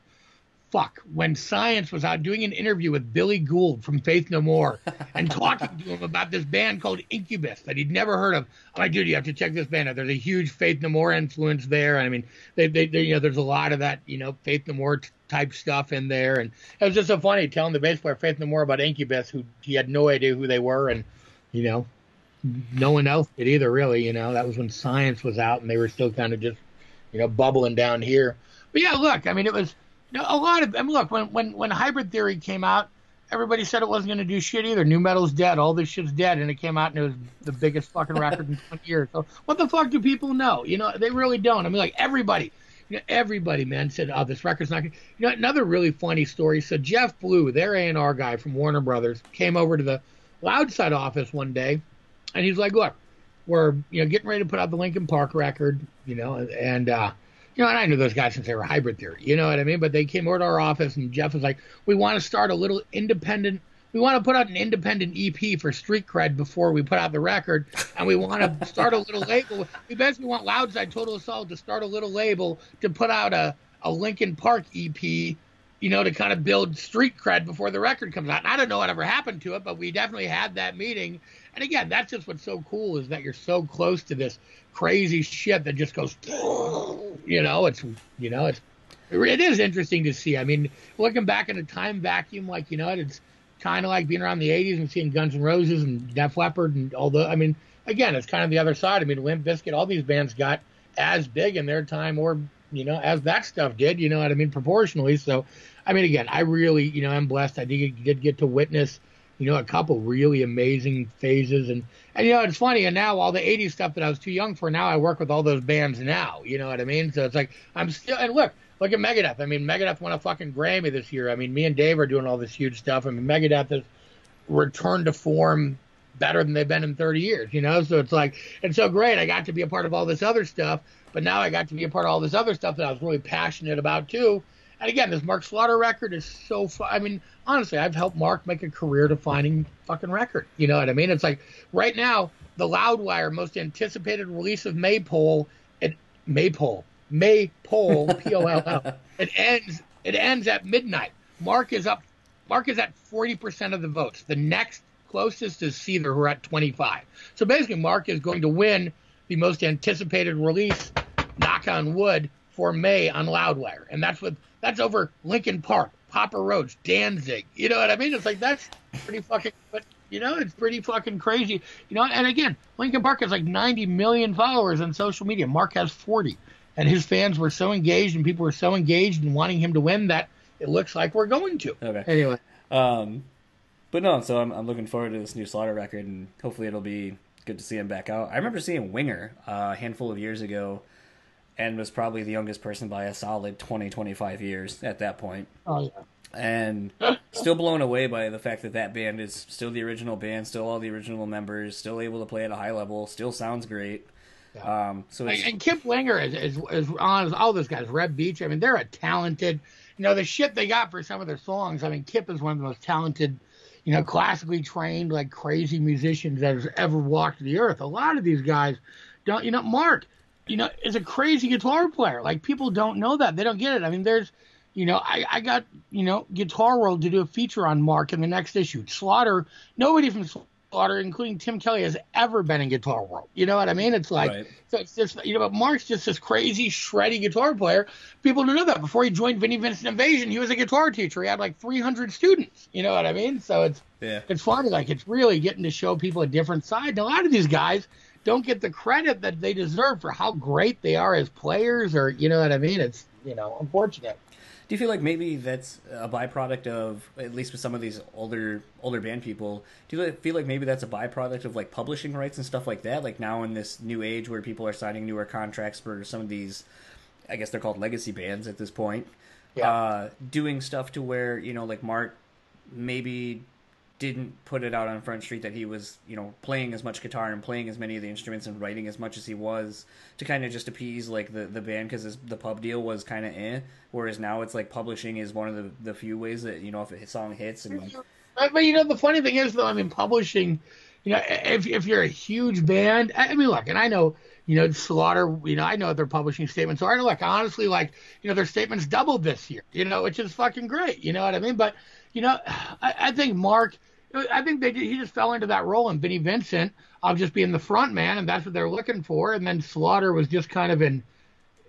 fuck when Science was out doing an interview with Billy Gould from Faith No More and talking to him about this band called Incubus that he'd never heard of. I'm like, dude, you have to check this band out. There's a huge Faith No More influence there. I mean, they, they, they you know, there's a lot of that, you know, Faith No More t- type stuff in there. And it was just so funny telling the bass player Faith No More about Incubus, who he had no idea who they were, and you know, no one else did either. Really, you know, that was when Science was out, and they were still kind of just, you know, bubbling down here. But yeah, look, I mean, it was know, a lot of. I mean, look, when when when Hybrid Theory came out, everybody said it wasn't going to do shit either. New Metal's dead. All this shit's dead, and it came out and it was the biggest fucking record in 20 years. So what the fuck do people know? You know, they really don't. I mean, like everybody. You know, everybody, man, said, "Oh, this record's not." Good. You know, another really funny story. So Jeff Blue, their A and R guy from Warner Brothers, came over to the Loudside office one day, and he's like, "Look, we're you know getting ready to put out the Linkin Park record, you know, and uh, you know, and I knew those guys since they were Hybrid Theory, you know what I mean? But they came over to our office, and Jeff was like, "We want to start a little independent. We want to put out an independent EP for Street Cred before we put out the record, and we want to start a little label. We basically want Loudside Total Assault to start a little label to put out a a Linkin Park EP." You know, to kind of build street cred before the record comes out. And I don't know what ever happened to it, but we definitely had that meeting. And again, that's just what's so cool is that you're so close to this crazy shit that just goes, you know, it's, you know, it's, it is interesting to see. I mean, looking back in a time vacuum, like, you know, it's kind of like being around the 80s and seeing Guns N' Roses and Def Leppard and all the, I mean, again, it's kind of the other side. I mean, Limp Bizkit, all these bands got as big in their time or, you know, as that stuff did, you know what I mean, proportionally. So, I mean, again, I really, you know, I'm blessed. I did, did get to witness, you know, a couple really amazing phases. And, and, you know, it's funny. And now all the 80s stuff that I was too young for, now I work with all those bands now. You know what I mean? So it's like, I'm still, and look, look at Megadeth. I mean, Megadeth won a fucking Grammy this year. I mean, me and Dave are doing all this huge stuff. I mean, Megadeth has returned to form better than they've been in 30 years, you know? So it's like, it's so great. I got to be a part of all this other stuff, but now I got to be a part of all this other stuff that I was really passionate about too. And again, this Mark Slaughter record is so fun. I mean, honestly, I've helped Mark make a career defining fucking record. You know what I mean? It's like right now, the Loudwire most anticipated release of Maypole, it Maypole, Maypole, P O L L. It ends. It ends at midnight. Mark is up. Mark is at 40% of the votes. The next closest is Seether, who are at 25. So basically, Mark is going to win the most anticipated release, knock on wood, for May on Loudwire, and that's with that's over Linkin Park, Papa Roach, Danzig. You know what I mean? It's like that's pretty fucking. But you know, it's pretty fucking crazy. You know, and again, Linkin Park has like 90 million followers on social media. Mark has 40, and his fans were so engaged, and people were so engaged in wanting him to win that it looks like we're going to. Okay. Anyway. Um, but no, so I'm, I'm looking forward to this new Slaughter record, and hopefully it'll be good to see him back out. I remember seeing Winger uh, a handful of years ago, and was probably the youngest person by a solid 20, 25 years at that point. Oh yeah. And still blown away by the fact that that band is still the original band, still all the original members, still able to play at a high level, still sounds great. Um, so it's, And Kip Winger is, is, is on all those guys. Reb Beach. I mean, they're a talented. You know, the shit they got for some of their songs. I mean, Kip is one of the most talented, you know, classically trained, like crazy musicians that has ever walked the earth. A lot of these guys don't. You know, Mark, you know, is a crazy guitar player. Like people don't know that. They don't get it. I mean, there's. You know, I, I got, you know, Guitar World to do a feature on Mark in the next issue. Slaughter, nobody from Slaughter, including Tim Kelly, has ever been in Guitar World. You know what I mean? It's like, Right. so it's just, you know, but Mark's just this crazy, shreddy guitar player. People don't know that. Before he joined Vinnie Vincent Invasion, he was a guitar teacher. He had like 300 students. You know what I mean? So it's, yeah. it's funny. Like, it's really getting to show people a different side. And a lot of these guys don't get the credit that they deserve for how great they are as players, or, you know what I mean? It's, you know, unfortunate. Do you feel like maybe that's a byproduct of at least with some of these older older band people? Do you feel like maybe that's a byproduct of like publishing rights and stuff like that? Like now in this new age where people are signing newer contracts for some of these, I guess they're called legacy bands at this point, Yeah. uh, doing stuff to where you know like Mark maybe didn't put it out on Front Street that he was, you know, playing as much guitar and playing as many of the instruments and writing as much as he was to kind of just appease like the the band because the pub deal was kind of eh. Whereas now it's like publishing is one of the the few ways that you know if a song hits and But, you know, the funny thing is, though, I mean, publishing, you know, if if you're a huge band, I mean, look, and I know, you know, Slaughter, you know, I know their publishing statements are. Look, honestly, like, you know, their statements doubled this year, you know, which is fucking great. You know what I mean? But, you know, I, I think Mark, I think they he just fell into that role in Vinnie Vincent of just being the front man, and that's what they're looking for. And then Slaughter was just kind of an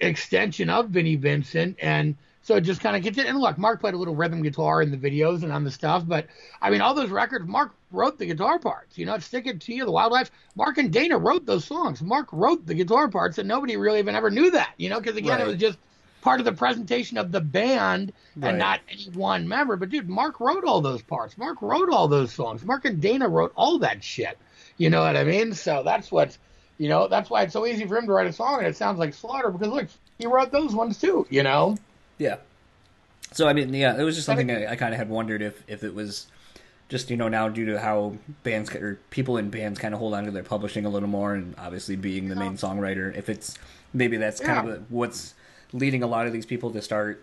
extension of Vinnie Vincent, and so it just kind of continued. And look, Mark played a little rhythm guitar in the videos and on the stuff, but I mean, all those records, Mark wrote the guitar parts. You know, Stick It to You, The Wildlife. Mark and Dana wrote those songs. Mark wrote the guitar parts, and nobody really even ever knew that. You know, because again, Right. it was just part of the presentation of the band Right. and not any one member. But dude, Mark wrote all those parts. Mark wrote all those songs. Mark and Dana wrote all that shit. You know what I mean? So that's what's, you know, that's why it's so easy for him to write a song and it sounds like Slaughter because look, he wrote those ones too. You know? yeah. So I mean, yeah, it was just something I, I kind of had wondered if if it was just you know now due to how bands or people in bands kind of hold on to their publishing a little more, and obviously being the main songwriter, if it's maybe that's kind Yeah. of what's leading a lot of these people to start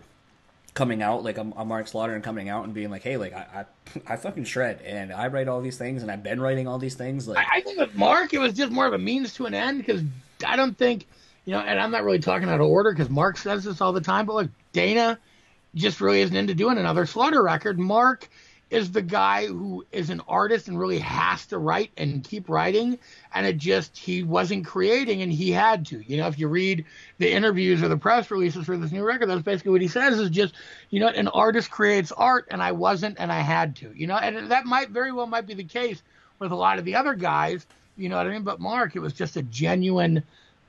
coming out like a, a Mark Slaughter and coming out and being like, hey, like I, I I fucking shred and I write all these things and I've been writing all these things like I, I think with Mark, it was just more of a means to an end because I don't think, you know, and I'm not really talking out of order because Mark says this all the time, but look, Dana just really isn't into doing another Slaughter record. Mark is the guy who is an artist and really has to write and keep writing. And it just he wasn't creating and he had to you know if you read the interviews or the press releases for this new record that's basically what he says is just you know an artist creates art and i wasn't and i had to you know and that might very well might be the case with a lot of the other guys you know what i mean? But mark it was just a genuine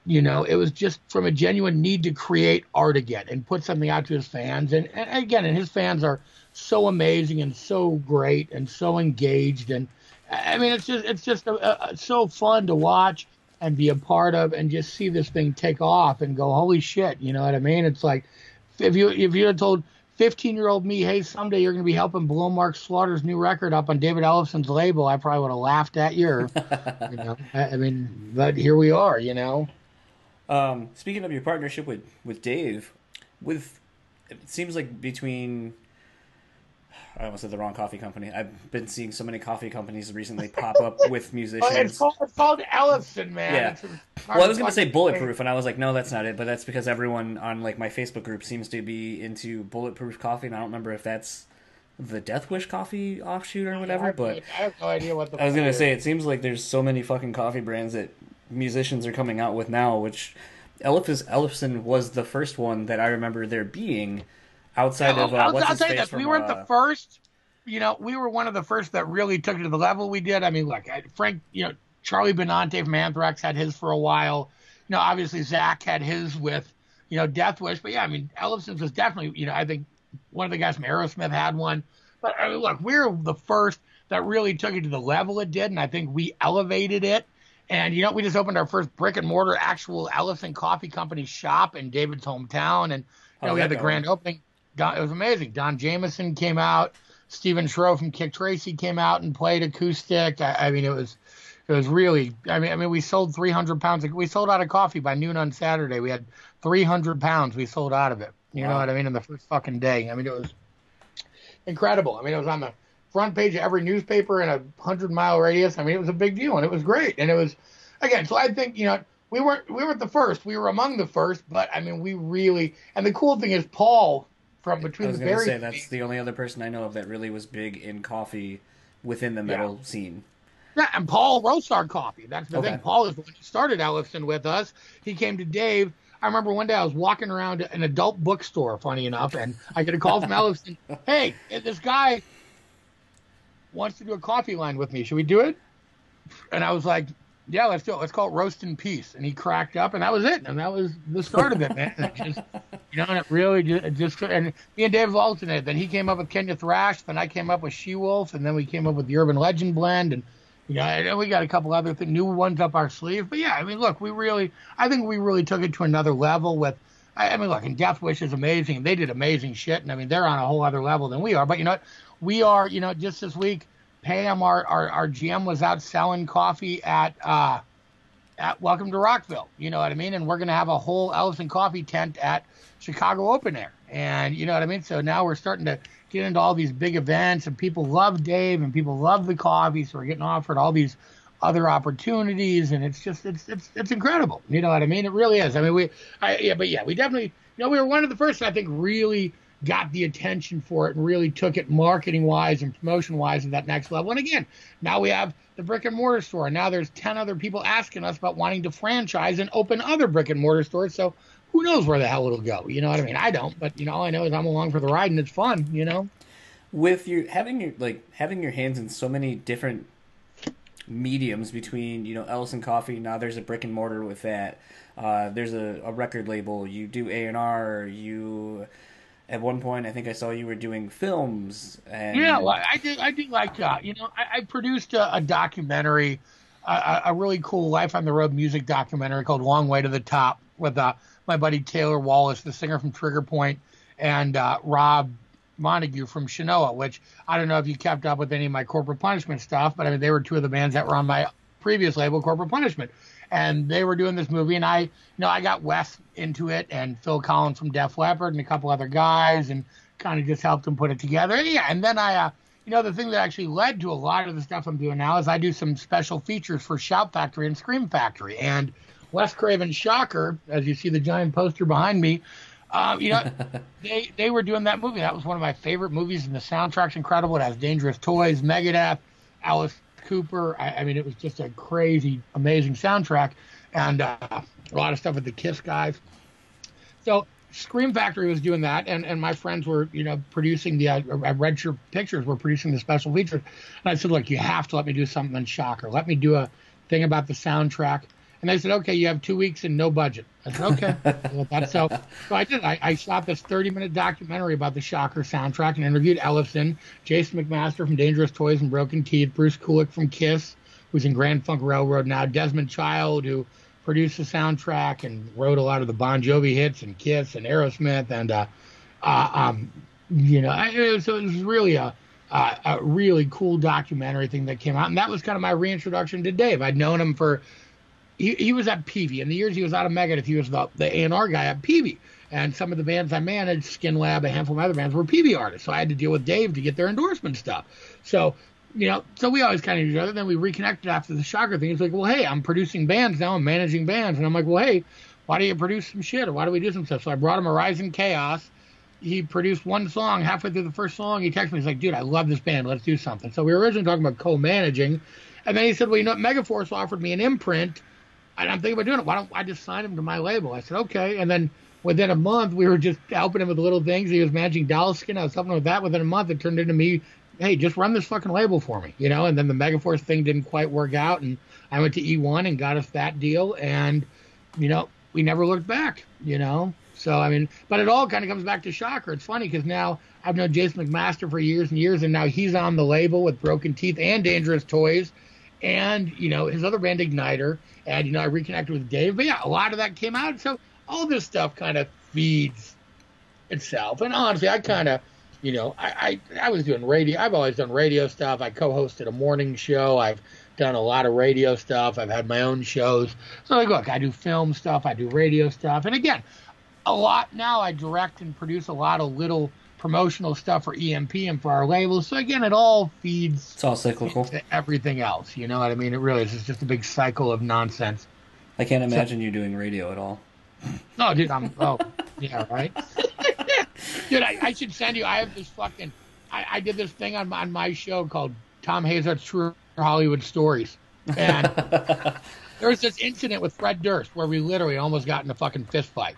you know it was just from a genuine need to create art again and put something out to his fans. And, and again and his fans are so amazing and so great and so engaged. And I mean it's just it's just a, a, so fun to watch and be a part of and just see this thing take off and go holy shit you know what I mean? It's like if you if you had told 15 year old me hey someday you're going to be helping blow Mark Slaughter's new record up on David Ellefson's label I probably would have laughed at you you know I, I mean but here we are you know? Um, speaking of your partnership with with Dave with it seems like between I almost said the wrong coffee company. I've been seeing so many coffee companies recently pop up with musicians. Oh, it's, called, it's called Ellefson, man. Yeah. Well, I was going to say Bulletproof, and I was like, no, that's not it. But that's because everyone on like my Facebook group seems to be into Bulletproof coffee, and I don't remember if that's the Death Wish coffee offshoot or whatever. But I have no idea what the. I was going to say it seems like there's so many fucking coffee brands that musicians are coming out with now, which Ellefson was the first one that I remember there being outside yeah, of uh, I'll, I'll his face this. From, we weren't uh, the first. You know, we were one of the first that really took it to the level we did. I mean, look, Frank, you know, Charlie Benante from Anthrax had his for a while. You know, obviously Zach had his with, you know, Death Wish. But yeah, I mean, Ellefson's was definitely, you know, I think one of the guys from Aerosmith had one. But I mean, look, we we're the first that really took it to the level it did, and I think we elevated it. And you know, we just opened our first brick and mortar actual Ellefson Coffee Company shop in David's hometown, and you know, we had the grand opening. Don, it was amazing. Don Jamieson came out. Stephen Shareaux from Kik Tracee came out and played acoustic. I, I, mean, it was it was really. I mean, I mean, we sold 300 pounds. Of, we sold out of coffee by noon on Saturday. We had 300 pounds. We sold out of it. You wow. know what I mean? In the first fucking day. I mean, it was incredible. I mean, it was on the front page of every newspaper in a hundred mile radius. I mean, it was a big deal, and it was great. And it was again. So I think you know we weren't we weren't the first. We were among the first, but I mean, we really. And the cool thing is, Paul from between I was the berries. say that's the only other person I know of that really was big in coffee within the metal yeah. scene. Yeah, and Paul roasts coffee. That's the Okay. thing. Paul is the one who started Ellefson with us. He came to Dave. I remember one day I was walking around an adult bookstore, funny enough, and I get a call from Ellefson. Hey, this guy wants to do a coffee line with me. Should we do it? And I was like, yeah, let's do it. Let's call it Roast in Peace. And he cracked up, and that was it. And that was the start of it, man. It just, you know, and it really just, it just, and me and Dave alternated. Then he came up with Kenya Thrash, then I came up with She Wolf, and then we came up with the Urban Legend blend, and you know, and we got a couple other th- new ones up our sleeve. But yeah, I mean, look, we really, I think we really took it to another level with. I I mean, look, and Death Wish is amazing. And they did amazing shit, and I mean, they're on a whole other level than we are. But you know what? We are, you know, just this week, Pam, our, our, our GM, was out selling coffee at uh, at Welcome to Rockville. You know what I mean? And we're going to have a whole Ellefson coffee tent at Chicago Open Air. And you know what I mean? So now we're starting to get into all these big events, and people love Dave, and people love the coffee. So we're getting offered all these other opportunities, and it's just it's it's it's incredible. You know what I mean? It really is. I mean, we, I, yeah, but yeah, we definitely, you know, we were one of the first. I think really got the attention for it and really took it marketing wise and promotion wise to that next level. And again, now we have the brick and mortar store. Now there's 10 other people asking us about wanting to franchise and open other brick and mortar stores. So who knows where the hell it'll go? You know what I mean? I don't, but you know, all I know is I'm along for the ride and it's fun, you know? With your having your like having your hands in so many different mediums between you know Ellefson Coffee. Now there's a brick and mortar with that. Uh, there's a, a record label. You do A and R. You at one point I think I saw you were doing films. And Yeah, well, I do. I do like uh, you know, I, I produced a, a documentary, a, a really cool Life on the Road music documentary called "Long Way to the Top" with uh, my buddy Taylor Wallace, the singer from Trigger Point, and uh, Rob Montague from Shinoa. Which I don't know if you kept up with any of my Corporate Punishment stuff, but I mean they were two of the bands that were on my previous label, Corporate Punishment. And they were doing this movie, and I, you know, I got Wes into it, and Phil Collen from Def Leppard, and a couple other guys, and kind of just helped them put it together. Yeah, and then I, uh, you know, the thing that actually led to a lot of the stuff I'm doing now is I do some special features for Shout Factory and Scream Factory. And Wes Craven Shocker, as you see the giant poster behind me, Um, you know, they they were doing that movie. That was one of my favorite movies, and the soundtrack's incredible. It has Dangerous Toys, Megadeth, Alice Cooper. I, I mean, it was just a crazy, amazing soundtrack, and uh, a lot of stuff with the Kiss guys. So Scream Factory was doing that, and, and my friends were, you know, producing the uh, Red Shirt Pictures were producing the special features. And I said, look, you have to let me do something on Shocker. Let me do a thing about the soundtrack. And they said, okay, you have two weeks and no budget. I said, okay. well, that's so. So I did. I, I shot this 30 minute documentary about the Shocker soundtrack and interviewed Ellefson, Jason McMaster from Dangerous Toys and Broken Teeth, Bruce Kulick from Kiss, who's in Grand Funk Railroad now, Desmond Child, who produced the soundtrack and wrote a lot of the Bon Jovi hits and Kiss and Aerosmith and uh, uh, um, you know, it was, it was really a, a, a really cool documentary thing that came out, and that was kind of my reintroduction to Dave. I'd known him for he, he was at Peavey. In the years he was out of Megadeth, he was the the A&R guy at Peavey. And some of the bands I managed, Skin Lab, a handful of other bands, were Peavey artists. So I had to deal with Dave to get their endorsement stuff. So you know, so we always kind of knew each other. Then we reconnected after the Shocker thing. He's like, well, hey, I'm producing bands now. I'm managing bands. And I'm like, well, hey, why don't you produce some shit or why do we do some stuff? So I brought him a Rising Chaos. He produced one song. Halfway through the first song, he texted me. He's like, dude, I love this band. Let's do something. So we were originally talking about co-managing. And then he said, well, you know, Megaforce offered me an imprint. I'm thinking about doing it. Why don't I just sign him to my label? I said, okay. And then within a month, we were just helping him with little things. He was managing Doll Skin. I was helping with that. Within a month, it turned into me hey, just run this fucking label for me, you know. And then the Megaforce thing didn't quite work out, and I went to E1 and got us that deal, and you know, we never looked back, you know. So I mean, but it all kind of comes back to Shocker. It's funny because now I've known Jason McMaster for years and years, and now he's on the label with Broken Teeth and Dangerous Toys, and you know his other band Ignitor, and you know I reconnected with Dave. But yeah, a lot of that came out. So all this stuff kind of feeds itself. And honestly, I kind of you know, I, I, I was doing radio. I've always done radio stuff. I co-hosted a morning show. I've done a lot of radio stuff. I've had my own shows. So like, look, I do film stuff. I do radio stuff. And again, a lot now. I direct and produce a lot of little promotional stuff for EMP and for our labels. So again, it all feeds. It's all cyclical. everything else. You know what I mean? It really is. It's just a big cycle of nonsense. I can't imagine so, you doing radio at all. No, dude. I'm. Oh, yeah, right. Dude, I, I, should send you. I have this fucking. I, I did this thing on, on my show called Tom Hazaert's True Hollywood Stories, and there was this incident with Fred Durst where we literally almost got in a fucking fist fight,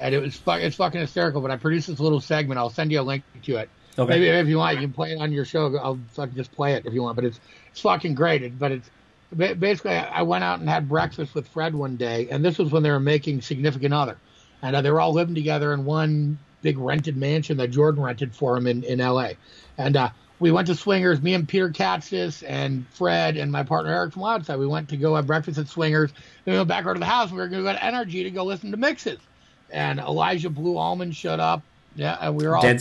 and it was it's fucking hysterical. But I produced this little segment. I'll send you a link to it. Okay. Maybe if you want, you can play it on your show. I'll fucking just play it if you want. But it's it's fucking great. It, But it's basically I went out and had breakfast with Fred one day, and this was when they were making Significant Other, and uh, they were all living together in one big rented mansion that Jordan rented for him in, in LA. And uh, we went to Swingers, me and Peter Katsis and Fred and my partner Eric from Wildside. We went to go have breakfast at Swingers. Then we went back over to the house. And we were going to go to NRG to go listen to mixes. And Elijah Blue Allman showed up. Yeah, and we were all Dead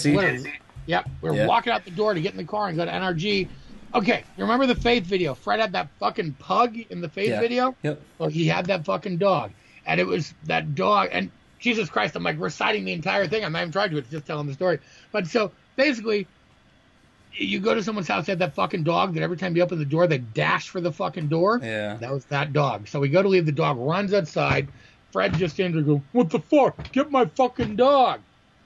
Yep, we were yeah. walking out the door to get in the car and go to NRG. Okay, you remember the Faith video? Fred had that fucking pug in the Faith yeah. video. Yep. Well, he had that fucking dog, and it was that dog. And Jesus Christ, I'm like reciting the entire thing. I'm not even trying to. It's just telling the story. But so basically, you go to someone's house, they have that fucking dog that every time you open the door, they dash for the fucking door. Yeah. That was that dog. So we go to leave the dog, runs outside. Fred just there and goes, What the fuck? Get my fucking dog.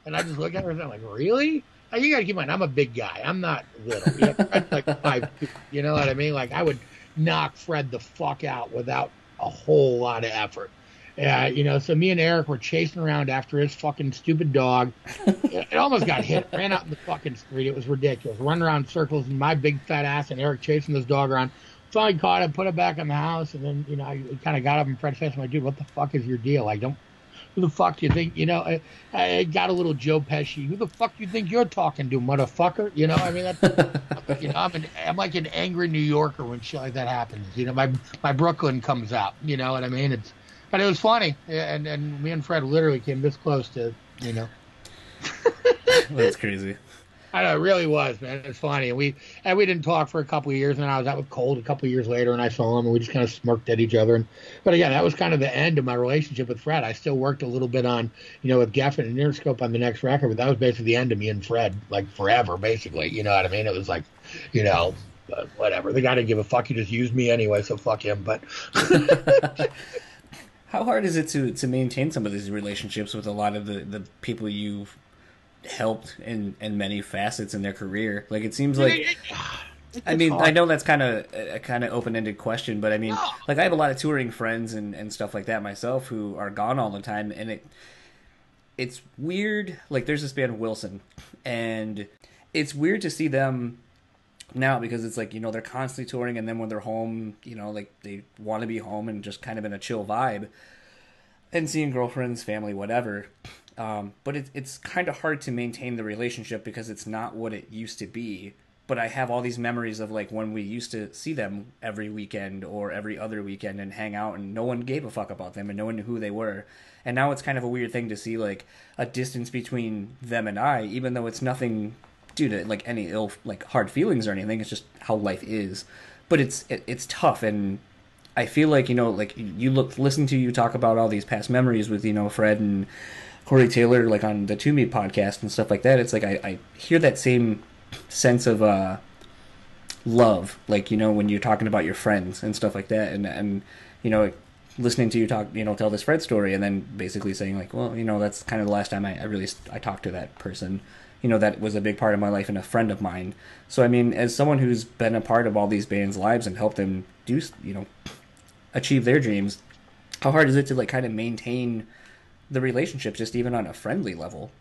And I just look at her and I'm like, Really? Like, you gotta keep in mind, I'm a big guy. I'm not little. You, know, like five, you know what I mean? Like I would knock Fred the fuck out without a whole lot of effort. Yeah, you know, so me and Eric were chasing around after his fucking stupid dog. it almost got hit. Ran out in the fucking street. It was ridiculous. Running around circles and my big fat ass and Eric chasing this dog around. Finally caught him, put it back in the house, and then you know I kind of got up in Fred's face. I'm like, dude, what the fuck is your deal? Like, don't. Who the fuck do you think? You know, I, I got a little Joe Pesci. Who the fuck do you think you're talking to, motherfucker? You know, I mean, that's, you know, I'm an, I'm like an angry New Yorker when shit like that happens. You know, my my Brooklyn comes out. You know what I mean? It's but it was funny, and and me and Fred literally came this close to, you know. That's crazy. I know, it really was, man. It's funny, and we and we didn't talk for a couple of years, and I was out with Cold a couple of years later, and I saw him, and we just kind of smirked at each other. And but again, that was kind of the end of my relationship with Fred. I still worked a little bit on, you know, with Geffen and Interscope on the next record, but that was basically the end of me and Fred, like forever, basically. You know what I mean? It was like, you know, whatever. The guy didn't give a fuck. He just used me anyway, so fuck him. But How hard is it to to maintain some of these relationships with a lot of the the people you've helped in in many facets in their career? Like it seems like. I mean, hard. I know that's kind of a kind of open ended question, but I mean, no. like I have a lot of touring friends and, and stuff like that myself who are gone all the time, and it it's weird. Like there's this band Wilson, and it's weird to see them now because it's like you know they're constantly touring, and then when they're home, you know, like they want to be home and just kind of in a chill vibe, and seeing girlfriends, family, whatever. Um, but it, it's kind of hard to maintain the relationship because it's not what it used to be but I have all these memories of like when we used to see them every weekend or every other weekend and hang out and no one gave a fuck about them and no one knew who they were. And now it's kind of a weird thing to see like a distance between them and I, even though it's nothing due to like any ill like hard feelings or anything. It's just how life is. But it's it, it's tough and I feel like you know like you look listen to you talk about all these past memories with you know Fred and Corey Taylor like on the To Me podcast and stuff like that. It's like I, I hear that same sense of uh, love, like you know when you're talking about your friends and stuff like that, and and you know listening to you talk, you know, tell this Fred story, and then basically saying like, well, you know, that's kind of the last time I, I really I talked to that person. You know, that was a big part of my life and a friend of mine. So I mean, as someone who's been a part of all these bands' lives and helped them do, you know, achieve their dreams, how hard is it to like kind of maintain the relationship just even on a friendly level?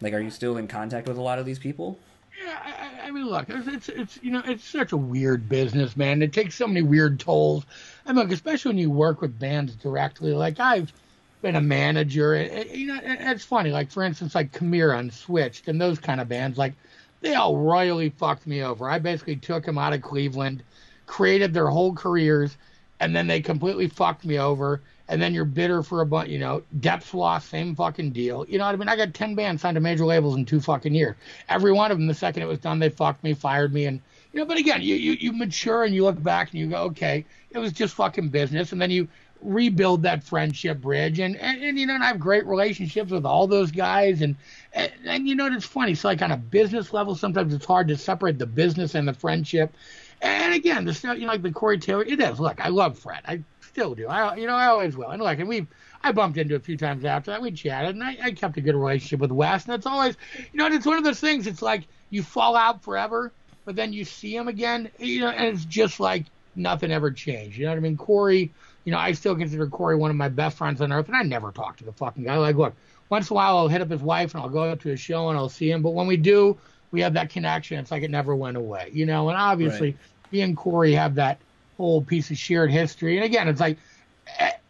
Like, are you still in contact with a lot of these people? Yeah, I, I mean, look, it's, it's, you know it's such a weird business, man. It takes so many weird tolls. I mean, especially when you work with bands directly. Like I've been a manager. It, it, you know, it, it's funny. Like for instance, like Chimaira and Switched and those kind of bands. Like they all royally fucked me over. I basically took them out of Cleveland, created their whole careers, and then they completely fucked me over and then you're bitter for a bunch, you know, Depswa, same fucking deal. You know what I mean? I got 10 bands signed to major labels in two fucking years. Every one of them, the second it was done, they fucked me, fired me. And, you know, but again, you, you, you mature and you look back and you go, okay, it was just fucking business. And then you rebuild that friendship bridge. And, and, and you know, and I have great relationships with all those guys. And, and, and, you know, it's funny. So, like, on a business level, sometimes it's hard to separate the business and the friendship. And again, the stuff, you know, like the Corey Taylor, it is. Look, I love Fred. I still do. I, you know, I always will. And like, and we, I bumped into a few times after that. We chatted, and I, I kept a good relationship with Wes. And it's always, you know, it's one of those things. It's like you fall out forever, but then you see him again, you know, and it's just like nothing ever changed. You know what I mean? Corey, you know, I still consider Corey one of my best friends on earth, and I never talk to the fucking guy. Like, look, once in a while I'll hit up his wife and I'll go out to his show and I'll see him, but when we do, we have that connection. It's like it never went away, you know. And obviously, right. me and Corey have that whole piece of shared history. And again, it's like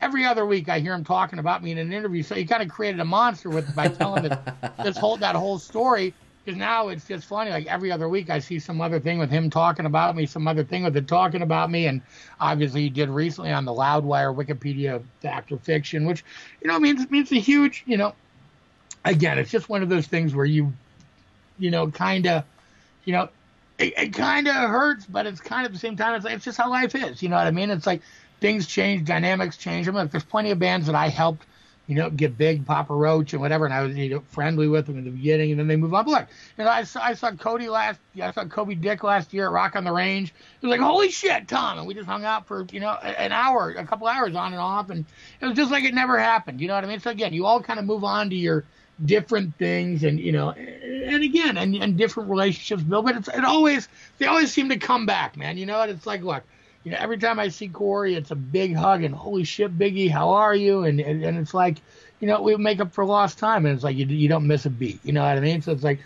every other week I hear him talking about me in an interview. So he kind of created a monster with by telling this, this whole that whole story. Because now it's just funny. Like every other week, I see some other thing with him talking about me, some other thing with it talking about me, and obviously he did recently on the Loudwire Wikipedia fact or fiction, which you know means means a huge. You know, again, it's just one of those things where you, you know, kind of, you know, it, it kind of hurts, but it's kind of at the same time, it's, like, it's just how life is. You know what I mean? It's like things change, dynamics change. I mean, there's plenty of bands that I helped, you know, get big, Papa Roach and whatever, and I was you know friendly with them in the beginning, and then they move on. But look, you know, I saw I saw Coby last, yeah, I saw Coby Dick last year at Rock on the Range. It was like, holy shit, Tom, and we just hung out for you know an hour, a couple hours on and off, and it was just like it never happened. You know what I mean? So again, you all kind of move on to your different things and you know and again and, and different relationships build but it's it always they always seem to come back man you know what it's like look you know, every time I see Corey, it's a big hug and holy shit, Biggie, how are you? And and, and it's like, you know, we make up for lost time, and it's like you you don't miss a beat. You know what I mean? So it's like,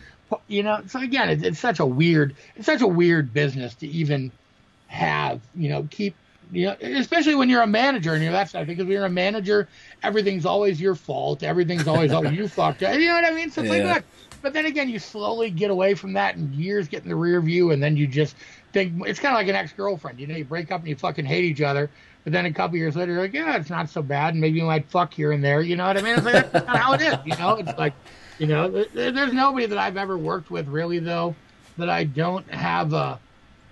you know, so again, it's, it's such a weird, it's such a weird business to even have, you know, keep. You know, especially when you're a manager and you're that stuff, because when you're a manager, everything's always your fault. Everything's always, oh, you fucked up. You know what I mean? So it's yeah. like, but then again, you slowly get away from that, and years get in the rear view, and then you just think it's kind of like an ex-girlfriend. You know, you break up and you fucking hate each other, but then a couple years later, you're like, yeah, it's not so bad, and maybe you might fuck here and there. You know what I mean? It's like that's not how it is. You know, it's like, you know, there's nobody that I've ever worked with really though that I don't have a,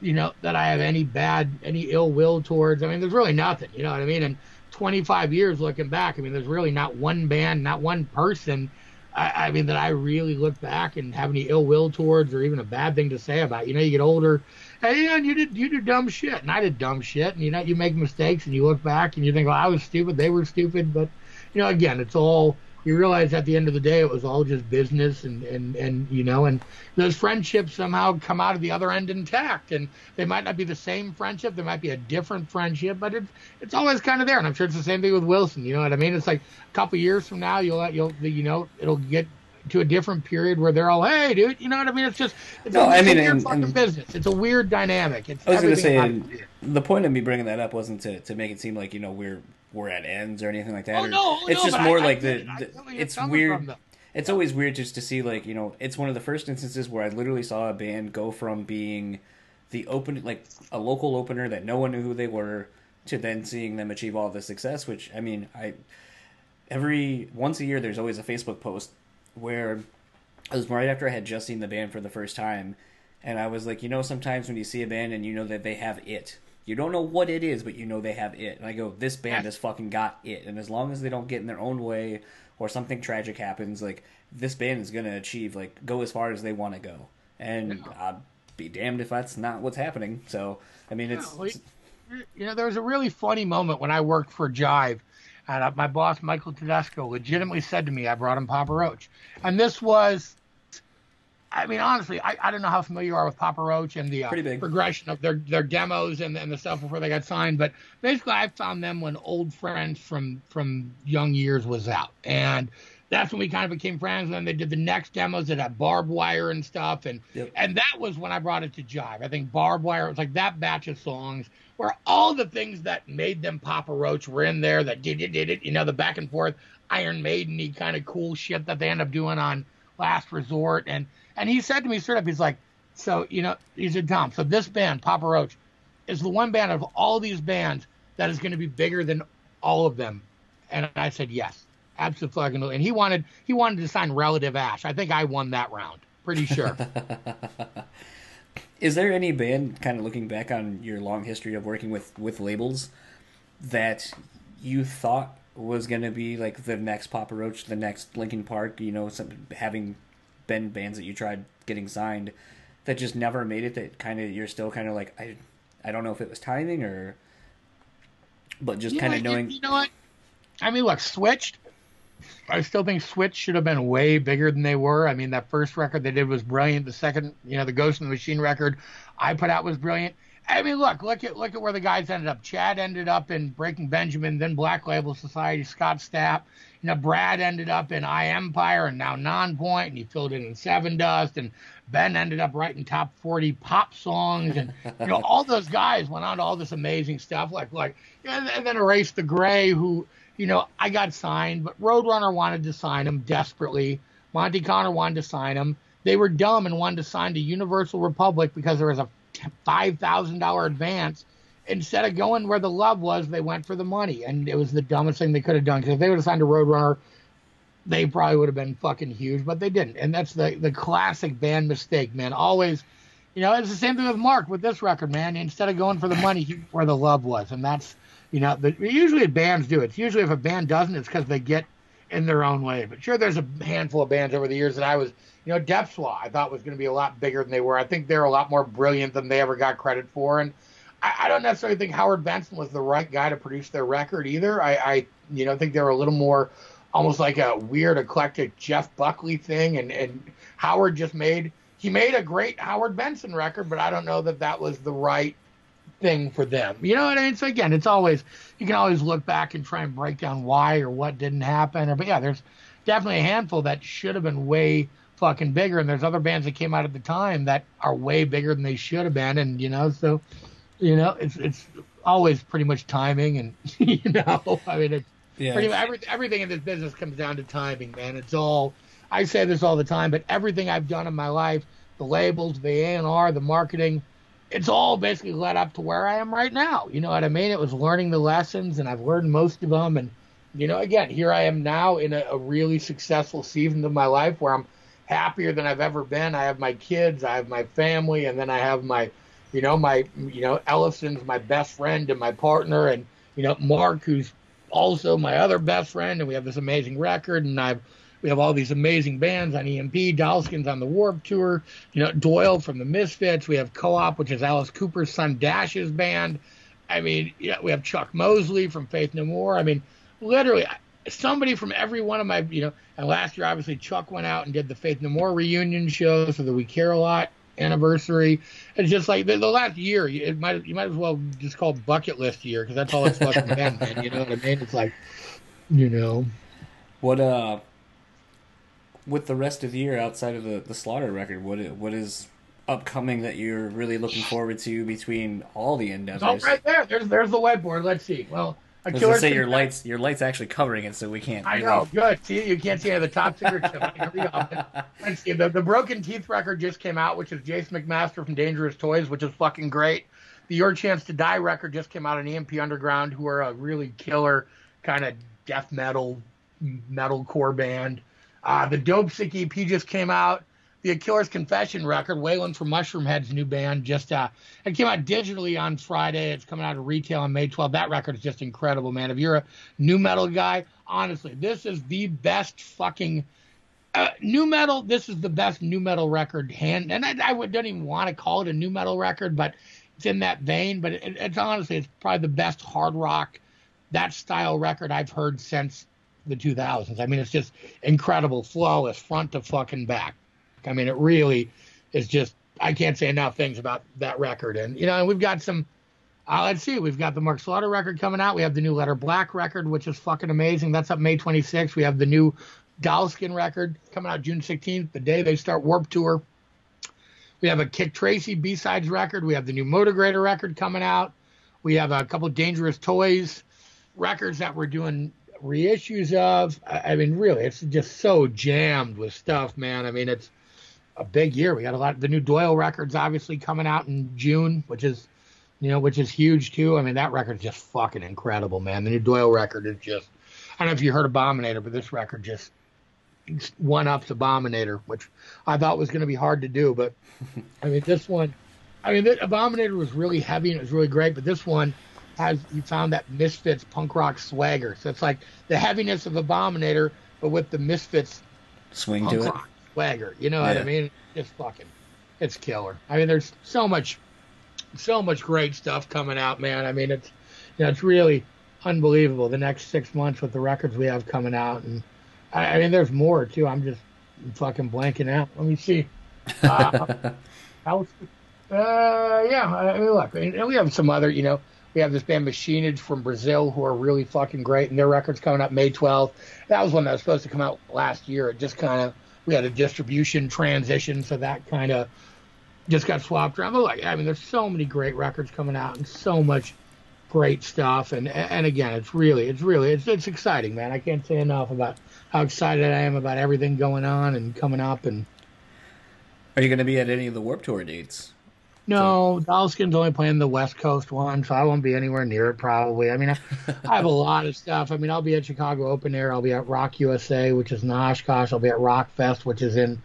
you know, that I have any bad, any ill will towards. I mean, there's really nothing. You know what I mean? And 25 years looking back, I mean, there's really not one band, not one person I, I mean, that I really look back and have any ill will towards or even a bad thing to say about. You know, you get older Hey, you know, you did you do dumb shit, and I did dumb shit, and you know, you make mistakes, and you look back, and you think, well, I was stupid, they were stupid, but you know, again, it's all you realize at the end of the day it was all just business and and and you know and those friendships somehow come out of the other end intact and they might not be the same friendship they might be a different friendship but it's it's always kind of there and i'm sure it's the same thing with wilson you know what i mean it's like a couple years from now you'll you'll you know it'll get to a different period where they're all, "Hey, dude," you know what I mean? It's just, it's no, a, I it's mean, weird and, fucking and, business. It's a weird dynamic. It's I was going to say, the point of me bringing that up wasn't to, to make it seem like you know we're we're at ends or anything like that. Oh, or, no, oh, it's no, just more I- like the. I the you're it's weird. from. It's always weird just to see like you know it's one of the first instances where I literally saw a band go from being the open like a local opener that no one knew who they were to then seeing them achieve all this success. Which I mean, I every once a year there's always a Facebook post where it was right after I had just seen the band for the first time, and I was like, you know, sometimes when you see a band and you know that they have it, you don't know what it is, but you know they have it. And I go, this band has fucking got it, and as long as they don't get in their own way or something tragic happens, like this band is gonna achieve, like, go as far as they want to go, and I'd be damned if that's not what's happening. So, I mean, it's. Yeah, well, you know, there was a really funny moment when I worked for Jive, and uh, my boss Michael Tedesco legitimately said to me, "I brought him Papa Roach," and this was. I mean, honestly, I, I don't know how familiar you are with Papa Roach and the uh, progression of their, their demos and, and the stuff before they got signed, but basically, I found them when Old Friends from from Young Years was out, and that's when we kind of became friends. And then they did the next demos that had barbed wire and stuff, and Yep. and that was when I brought it to Jive. I think barbed wire was like that batch of songs where all the things that made them Papa Roach were in there. That did it, did it, you know, the back and forth Iron Maiden kind of cool shit that they end up doing on Last Resort, and and he said to me straight up, he's like, so you know, he said, Tom, so this band, Papa Roach, is the one band of all these bands that is going to be bigger than all of them, and I said yes, absolutely. And he wanted he wanted to sign Relative Ash. I think I won that round, pretty sure. Is there any band, kind of looking back on your long history of working with with labels, that you thought was going to be like the next Papa Roach, the next Linkin Park? You know, some, having been bands that you tried getting signed that just never made it. That kind of you're still kind of like I, I don't know if it was timing or, but just kind of knowing. You know what? I mean, look, Switched. I still think Switch should have been way bigger than they were. I mean, that first record they did was brilliant. The second, you know, the Ghost in the Machine record I put out was brilliant. I mean, look, look at look at where the guys ended up. Chad ended up in Breaking Benjamin, then Black Label Society. Scott Stapp, you know, Brad ended up in Eye Empire and now Nonpoint, and he filled in in Sevendust, and Ben ended up writing top 40 pop songs, and you know, all those guys went on to all this amazing stuff, like like, and, and then Erase the Gray, who you know, I got signed, but Roadrunner wanted to sign him desperately. Monte Conner wanted to sign him. They were dumb and wanted to sign to Universal Republic because there was a five thousand dollar advance. Instead of going where the love was, they went for the money, and it was the dumbest thing they could have done. Because if they would have signed to Roadrunner, they probably would have been fucking huge, but they didn't. And that's the the classic band mistake, man. Always, you know, it's the same thing with Mark with this record, man. Instead of going for the money, he where the love was, and that's you know, the, usually bands do it. It's usually if a band doesn't, it's because they get in their own way. But sure, there's a handful of bands over the years that I was, you know, Depswa, I thought was going to be a lot bigger than they were. I think they're a lot more brilliant than they ever got credit for. And I, I don't necessarily think Howard Benson was the right guy to produce their record either. I, I you know, think they were a little more almost like a weird, eclectic Jeff Buckley thing. And, and Howard just made, he made a great Howard Benson record, but I don't know that that was the right thing for them. You know what I mean? So again, it's always you can always look back and try and break down why or what didn't happen. Or but yeah, there's definitely a handful that should have been way fucking bigger, and there's other bands that came out at the time that are way bigger than they should have been, and you know, so you know, it's it's always pretty much timing, and you know, I mean, it's Yeah. pretty much every, everything in this business comes down to timing, man. It's all I say this all the time, but everything I've done in my life, the labels, the A and R, the marketing, it's all basically led up to where I am right now. You know what I mean? It was learning the lessons, and I've learned most of them. And you know, again, here I am now in a, a really successful season of my life where I'm happier than I've ever been. I have my kids, I have my family, and then I have my, you know, my, you know, Ellefson's my best friend and my partner, and you know, Mark, who's also my other best friend, and we have this amazing record, and I've We have all these amazing bands on EMP, Doll Skin's on the Warp Tour, you know, Doyle from the Misfits. We have Co-op, which is Alice Cooper's son Dash's band. I mean, yeah, we have Chuck Mosley from Faith No More. I mean, literally somebody from every one of my, you know, and last year obviously Chuck went out and did the Faith No More reunion show for the We Care a Lot anniversary. It's just like the, the last year, it might you might as well just call it bucket list year because that's all it's fucking been, man. You know what I mean? It's like, you know, What uh, with the rest of the year outside of the the Slaughter record, what what is upcoming that you're really looking forward to between all the endeavors? oh, right there, there's there's the whiteboard. Let's see. Well, I was gonna say your lights your lights actually covering it, so we can't. I know, good. See, you can't see any of the top secret stuff. Here we go. Let's see. The, the Broken Teeth record just came out, which is Jason McMaster from Dangerous Toys, which is fucking great. The Your Chance to Die record just came out on EMP Underground, who are a really killer kind of death metal, metal core band. Uh, the Dope Sick EP just came out. The Killer's Confession record, Waylon from Mushroomhead's new band, just uh, it came out digitally on Friday. It's coming out of retail on May 12th. That record is just incredible, man. If you're a new metal guy, honestly, this is the best fucking uh, new metal. This is the best new metal record hand, and I, I would, don't even want to call it a new metal record, but it's in that vein. But it, it's honestly, it's probably the best hard rock that style record I've heard since the 2000s. I mean, it's just incredible, flawless, front to fucking back. I mean, it really is just. I can't say enough things about that record, and you know, and we've got some. Uh, let's see, we've got the Mark Slaughter record coming out. We have the new Letter Black record, which is fucking amazing. That's up May 26th. We have the new Doll Skin record coming out June 16th, the day they start Warped Tour. We have a Kik Tracee B sides record. We have the new Motograter record coming out. We have a couple Dangerous Toys records that we're doing reissues of. I mean, really, it's just so jammed with stuff, man. I mean, it's a big year. We got a lot. The new Doyle records obviously coming out in June, which is, you know, which is huge too. I mean, that record's just fucking incredible, man. The new Doyle record is just. I don't know if you heard Abominator, but this record just one ups Abominator, which I thought was going to be hard to do. But I mean, this one, I mean, the Abominator was really heavy and it was really great, but this one has you found that Misfits punk rock swagger. So it's like the heaviness of Abominator, but with the Misfits swing to it. Swagger. You know what I mean? It's fucking, it's killer. I mean, there's so much, so much great stuff coming out, man. I mean, it's, you know, it's really unbelievable. The next six months with the records we have coming out, and I, I mean, there's more too. I'm just fucking blanking out. Let me see. Uh, uh, yeah. I mean, look, and we have some other, you know, we have this band Machinage from Brazil who are really fucking great, and their record's coming out May 12th. That was one that was supposed to come out last year. It just kind of we had a distribution transition, so that kind of just got swapped around. But like, I mean, there's so many great records coming out, and so much great stuff. And and again, it's really, it's really, it's it's exciting, man. I can't say enough about how excited I am about everything going on and coming up and. Are you going to be at any of the Warped Tour dates? No, Doll Skin's only playing the West Coast one, so I won't be anywhere near it probably. I mean, I, I have a lot of stuff. I mean, I'll be at Chicago Open Air. I'll be at Rock USA, which is in Oshkosh. I'll be at Rock Fest, which is in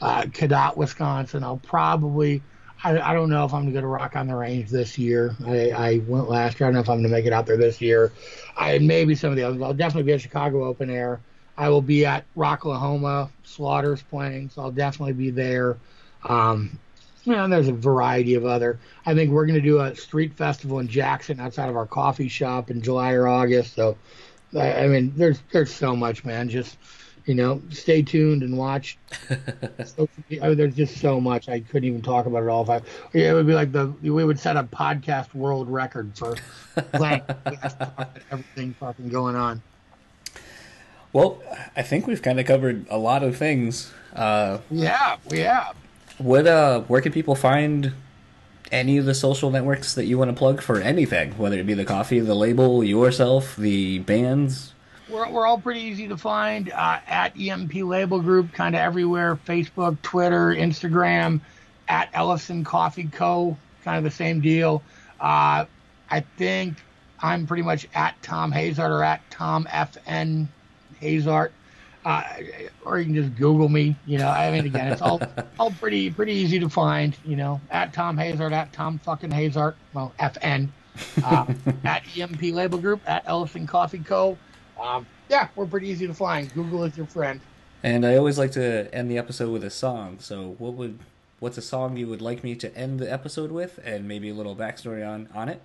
uh, Cadott, Wisconsin. I'll probably, I, I don't know if I'm going to go to Rock on the Range this year. I, I went last year. I don't know if I'm going to make it out there this year. I maybe some of the others. I'll definitely be at Chicago Open Air. I will be at Rocklahoma. Slaughter's playing, so I'll definitely be there. Um, you know, and there's a variety of other. I think we're going to do a street festival in Jackson outside of our coffee shop in July or August. So, I, I mean, there's there's so much, man. Just you know, stay tuned and watch. so, I mean, there's just so much. I couldn't even talk about it all. If I, it would be like the we would set a podcast world record for everything fucking going on. Well, I think we've kind of covered a lot of things. Uh, Yeah, we have. What uh, where can people find any of the social networks that you want to plug for anything, whether it be the coffee, the label, yourself, the bands? We're, we're all pretty easy to find uh, at EMP Label Group, kind of everywhere Facebook, Twitter, Instagram, at Ellefson Coffee Co., kind of the same deal. Uh, I think I'm pretty much at Tom Hazaert or at Tom FN Hazaert. Uh, or you can just Google me. You know, I mean, again, it's all all pretty pretty easy to find. You know, at Tom Hazaert, at Tom fucking Hazaert, well, FN, uh, at EMP Label Group, at Ellefson Coffee Co. Um, yeah, we're pretty easy to find. Google is your friend. And I always like to end the episode with a song. So, what would what's a song you would like me to end the episode with, and maybe a little backstory on on it?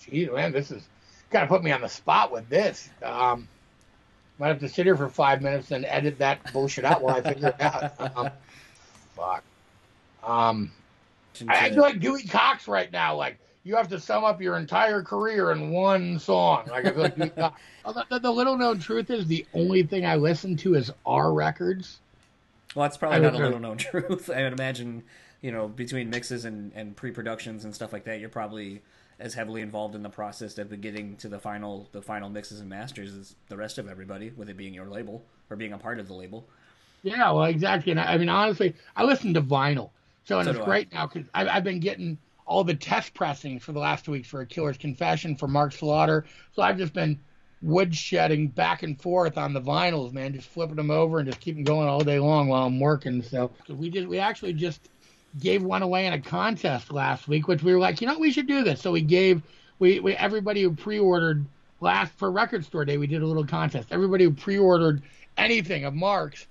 Gee, man, this is kind of put me on the spot with this. Um, might have to sit here for five minutes and edit that bullshit out while I figure it out. Um, fuck. Um, I, I feel like Dewey Cox right now. Like you have to sum up your entire career in one song. Like I feel like Dewey Cox. The, the little known truth is the only thing I listen to is our records. Well, that's probably not a little known truth. I would imagine, you know, between mixes and, and pre productions and stuff like that, you're probably as heavily involved in the process of getting to the final the final mixes and masters as the rest of everybody, with it being your label or being a part of the label. Yeah, well, exactly. And I, I mean, honestly, I listen to vinyl, so and so it's great I. now because I've, I've been getting all the test pressings for the last two weeks for a Killer's Confession for Mark Slaughter. So I've just been woodshedding back and forth on the vinyls, man, just flipping them over and just keeping going all day long while I'm working. So we did, we actually just gave one away in a contest last week, which we were like, you know, we should do this. So we gave we, we everybody who pre-ordered last for Record Store Day, we did a little contest. Everybody who pre-ordered anything of Mark's,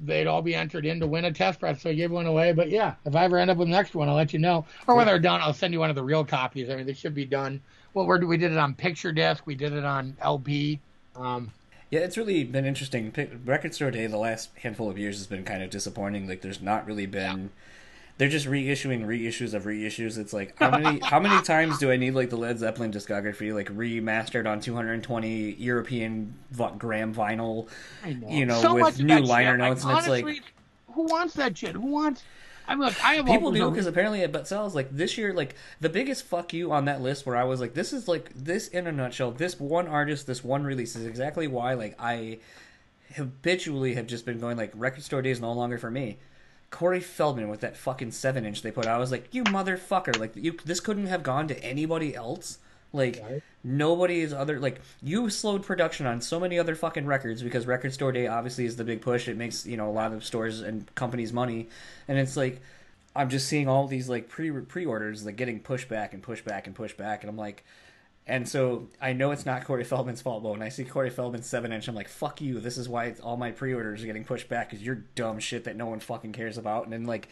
they'd all be entered in to win a test press. So I gave one away. But yeah, if I ever end up with the next one, I'll let you know. Or when they're done, I'll send you one of the real copies. I mean, they should be done. Well, we're we did it on picture disc. We did it on LP. Um, yeah, it's really been interesting. Record Store Day the last handful of years has been kind of disappointing. Like, there's not really been. Yeah they're just reissuing reissues of reissues. It's like how many how many times do I need like the Led Zeppelin discography like remastered on 220 European gram vinyl, know. you know, so with new liner notes, like, and honestly, it's like, who wants that shit? Who wants? I mean, look, I have people do because apparently it but sells. Like this year, like the biggest fuck you on that list, where I was like, this is like this in a nutshell. This one artist, this one release is exactly why like I habitually have just been going like record store days no longer for me Corey Feldman with that fucking seven inch they put out. I was like, you motherfucker! Like you, this couldn't have gone to anybody else. Like right. nobody is other like you slowed production on so many other fucking records because Record Store Day obviously is the big push. It makes you know a lot of stores and companies money, and it's like I'm just seeing all these like pre pre orders like getting pushed back and pushed back and pushed back, and I'm like, and so I know it's not Corey Feldman's fault, but when I see Corey Feldman's seven inch, I'm like, "Fuck you!" This is why all my pre-orders are getting pushed back because you're dumb shit that no one fucking cares about. And then like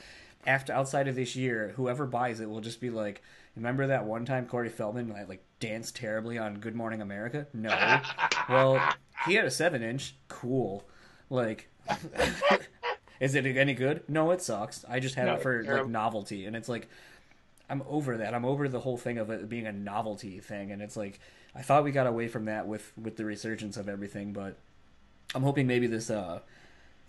after outside of this year, whoever buys it will just be like, "Remember that one time Corey Feldman like danced terribly on Good Morning America?" No. well, he had a seven inch. Cool. Like, is it any good? No, it sucks. I just had no, it for like novelty, and it's like I'm over that. I'm over the whole thing of it being a novelty thing, and it's like I thought we got away from that with with the resurgence of everything, but I'm hoping maybe this uh,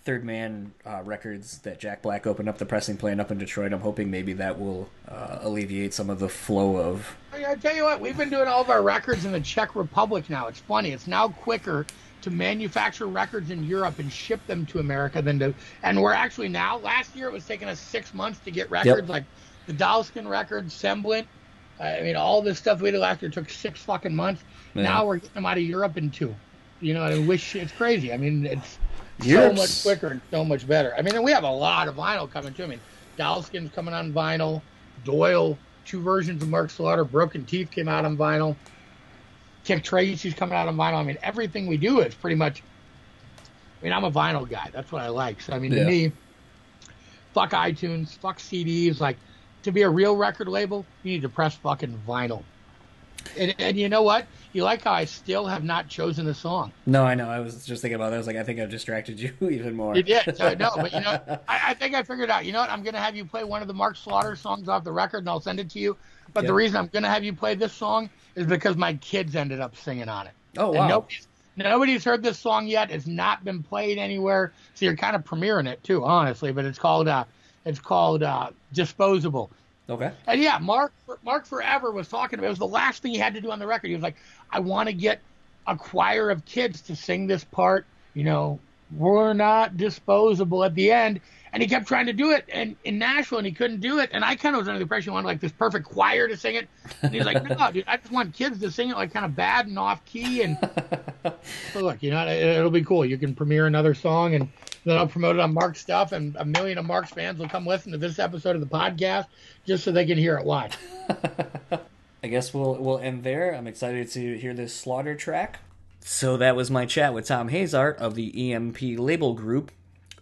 Third Man uh, Records that Jack Black opened up the pressing plant up in Detroit. I'm hoping maybe that will uh, alleviate some of the flow of. I tell you what, we've been doing all of our records in the Czech Republic now. It's funny. It's now quicker to manufacture records in Europe and ship them to America than to. And we're actually now. Last year it was taking us six months to get records. Yep. Like the Doll Skin record, Semblant. I mean, all this stuff we did last year took six fucking months. Yeah. Now we're getting them out of Europe in two. You know, I wish it's crazy. I mean, it's so much quicker and so much better. I mean, we have a lot of vinyl coming too. I mean, Doll Skin's coming on vinyl. Doyle, two versions of Mark Slaughter. Broken Teeth came out on vinyl. Kik Tracee's coming out on vinyl. I mean, everything we do is pretty much. I mean, I'm a vinyl guy. That's what I like. So I mean, yeah. to me, fuck iTunes, fuck CDs. Like, to be a real record label, you need to press fucking vinyl. And, and you know what? You like how I still have not chosen a song. No, I know. I was just thinking about that. I was like, I think I've distracted you even more. You did. So, no, but you know, I, I, think I figured out. You know what? I'm going to have you play one of the Mark Slaughter songs off the record, and I'll send it to you. But yep. the reason I'm going to have you play this song is because my kids ended up singing on it. Oh, wow. Nobody's, nobody's heard this song yet. It's not been played anywhere. So you're kind of premiering it, too, honestly. But it's called, uh, it's called uh, Disposable. Okay. And yeah, Mark Mark forever was talking about it was the last thing he had to do on the record. He was like, I want to get a choir of kids to sing this part. You know, we're not disposable at the end. And he kept trying to do it and in Nashville and he couldn't do it. And I kind of was under the impression he wanted like this perfect choir to sing it. And he's like, no, dude, I just want kids to sing it like kind of bad and off key. And so look, you know, it, will be cool. You can premiere another song and then I'll promote it on Mark's stuff and a million of Mark's fans will come listen to this episode of the podcast just so they can hear it live. I guess we'll we'll end there. I'm excited to hear this slaughter track. So that was my chat with Tom Hazaert of the EMP Label Group.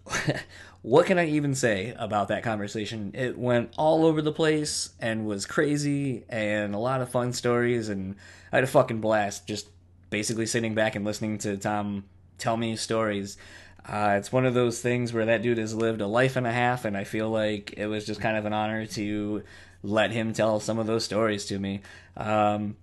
what can I even say about that conversation? It went all over the place and was crazy and a lot of fun stories and I had a fucking blast just basically sitting back and listening to Tom tell me stories. Uh, it's one of those things where that dude has lived a life and a half, and I feel like it was just kind of an honor to let him tell some of those stories to me. Um,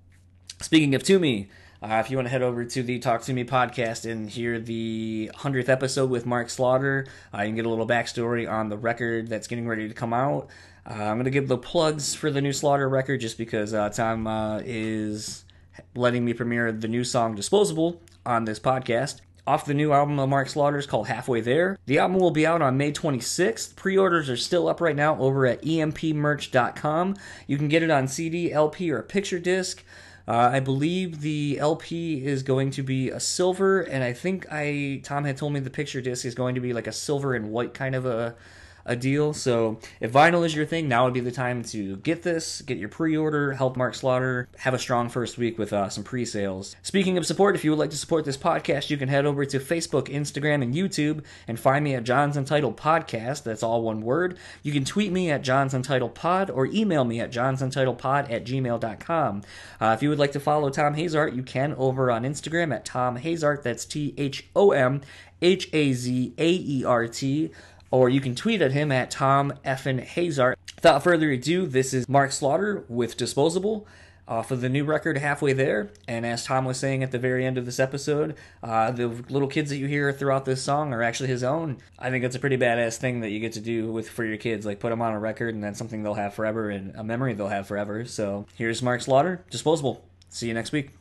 speaking of to me, uh, if you want to head over to the Talk to Me podcast and hear the 100th episode with Mark Slaughter, uh, you can get a little backstory on the record that's getting ready to come out. Uh, I'm going to give the plugs for the new Slaughter record just because uh, Tom uh, is letting me premiere the new song Disposable on this podcast. Off the new album of Mark Slaughter's called Halfway There. The album will be out on May 26th. Pre orders are still up right now over at empmerch.com. You can get it on CD, LP, or a picture disc. Uh, I believe the LP is going to be a silver, and I think I Tom had told me the picture disc is going to be like a silver and white kind of a a deal. So if vinyl is your thing, now would be the time to get this, get your pre-order, help Mark Slaughter have a strong first week with uh, some pre-sales. Speaking of support, if you would like to support this podcast, you can head over to Facebook, Instagram, and YouTube and find me at John's Untitled Podcast. That's all one word. You can tweet me at John's Untitled Pod or email me at John's Untitled Pod at gmail.com. Uh, if you would like to follow Tom Hazaert, you can over on Instagram at Tom Hazaert. That's T H O M H A Z A E R T or you can tweet at him at Tom Effin Hazaert. Without further ado, this is Mark Slaughter with Disposable off of the new record halfway there. And as tom was saying at the very end of this episode uh, the little kids that you hear throughout this song are actually his own. I think it's a pretty badass thing that you get to do with for your kids like put them on a record and that's something they'll have forever and a memory they'll have forever. So here's mark slaughter disposable. See you next week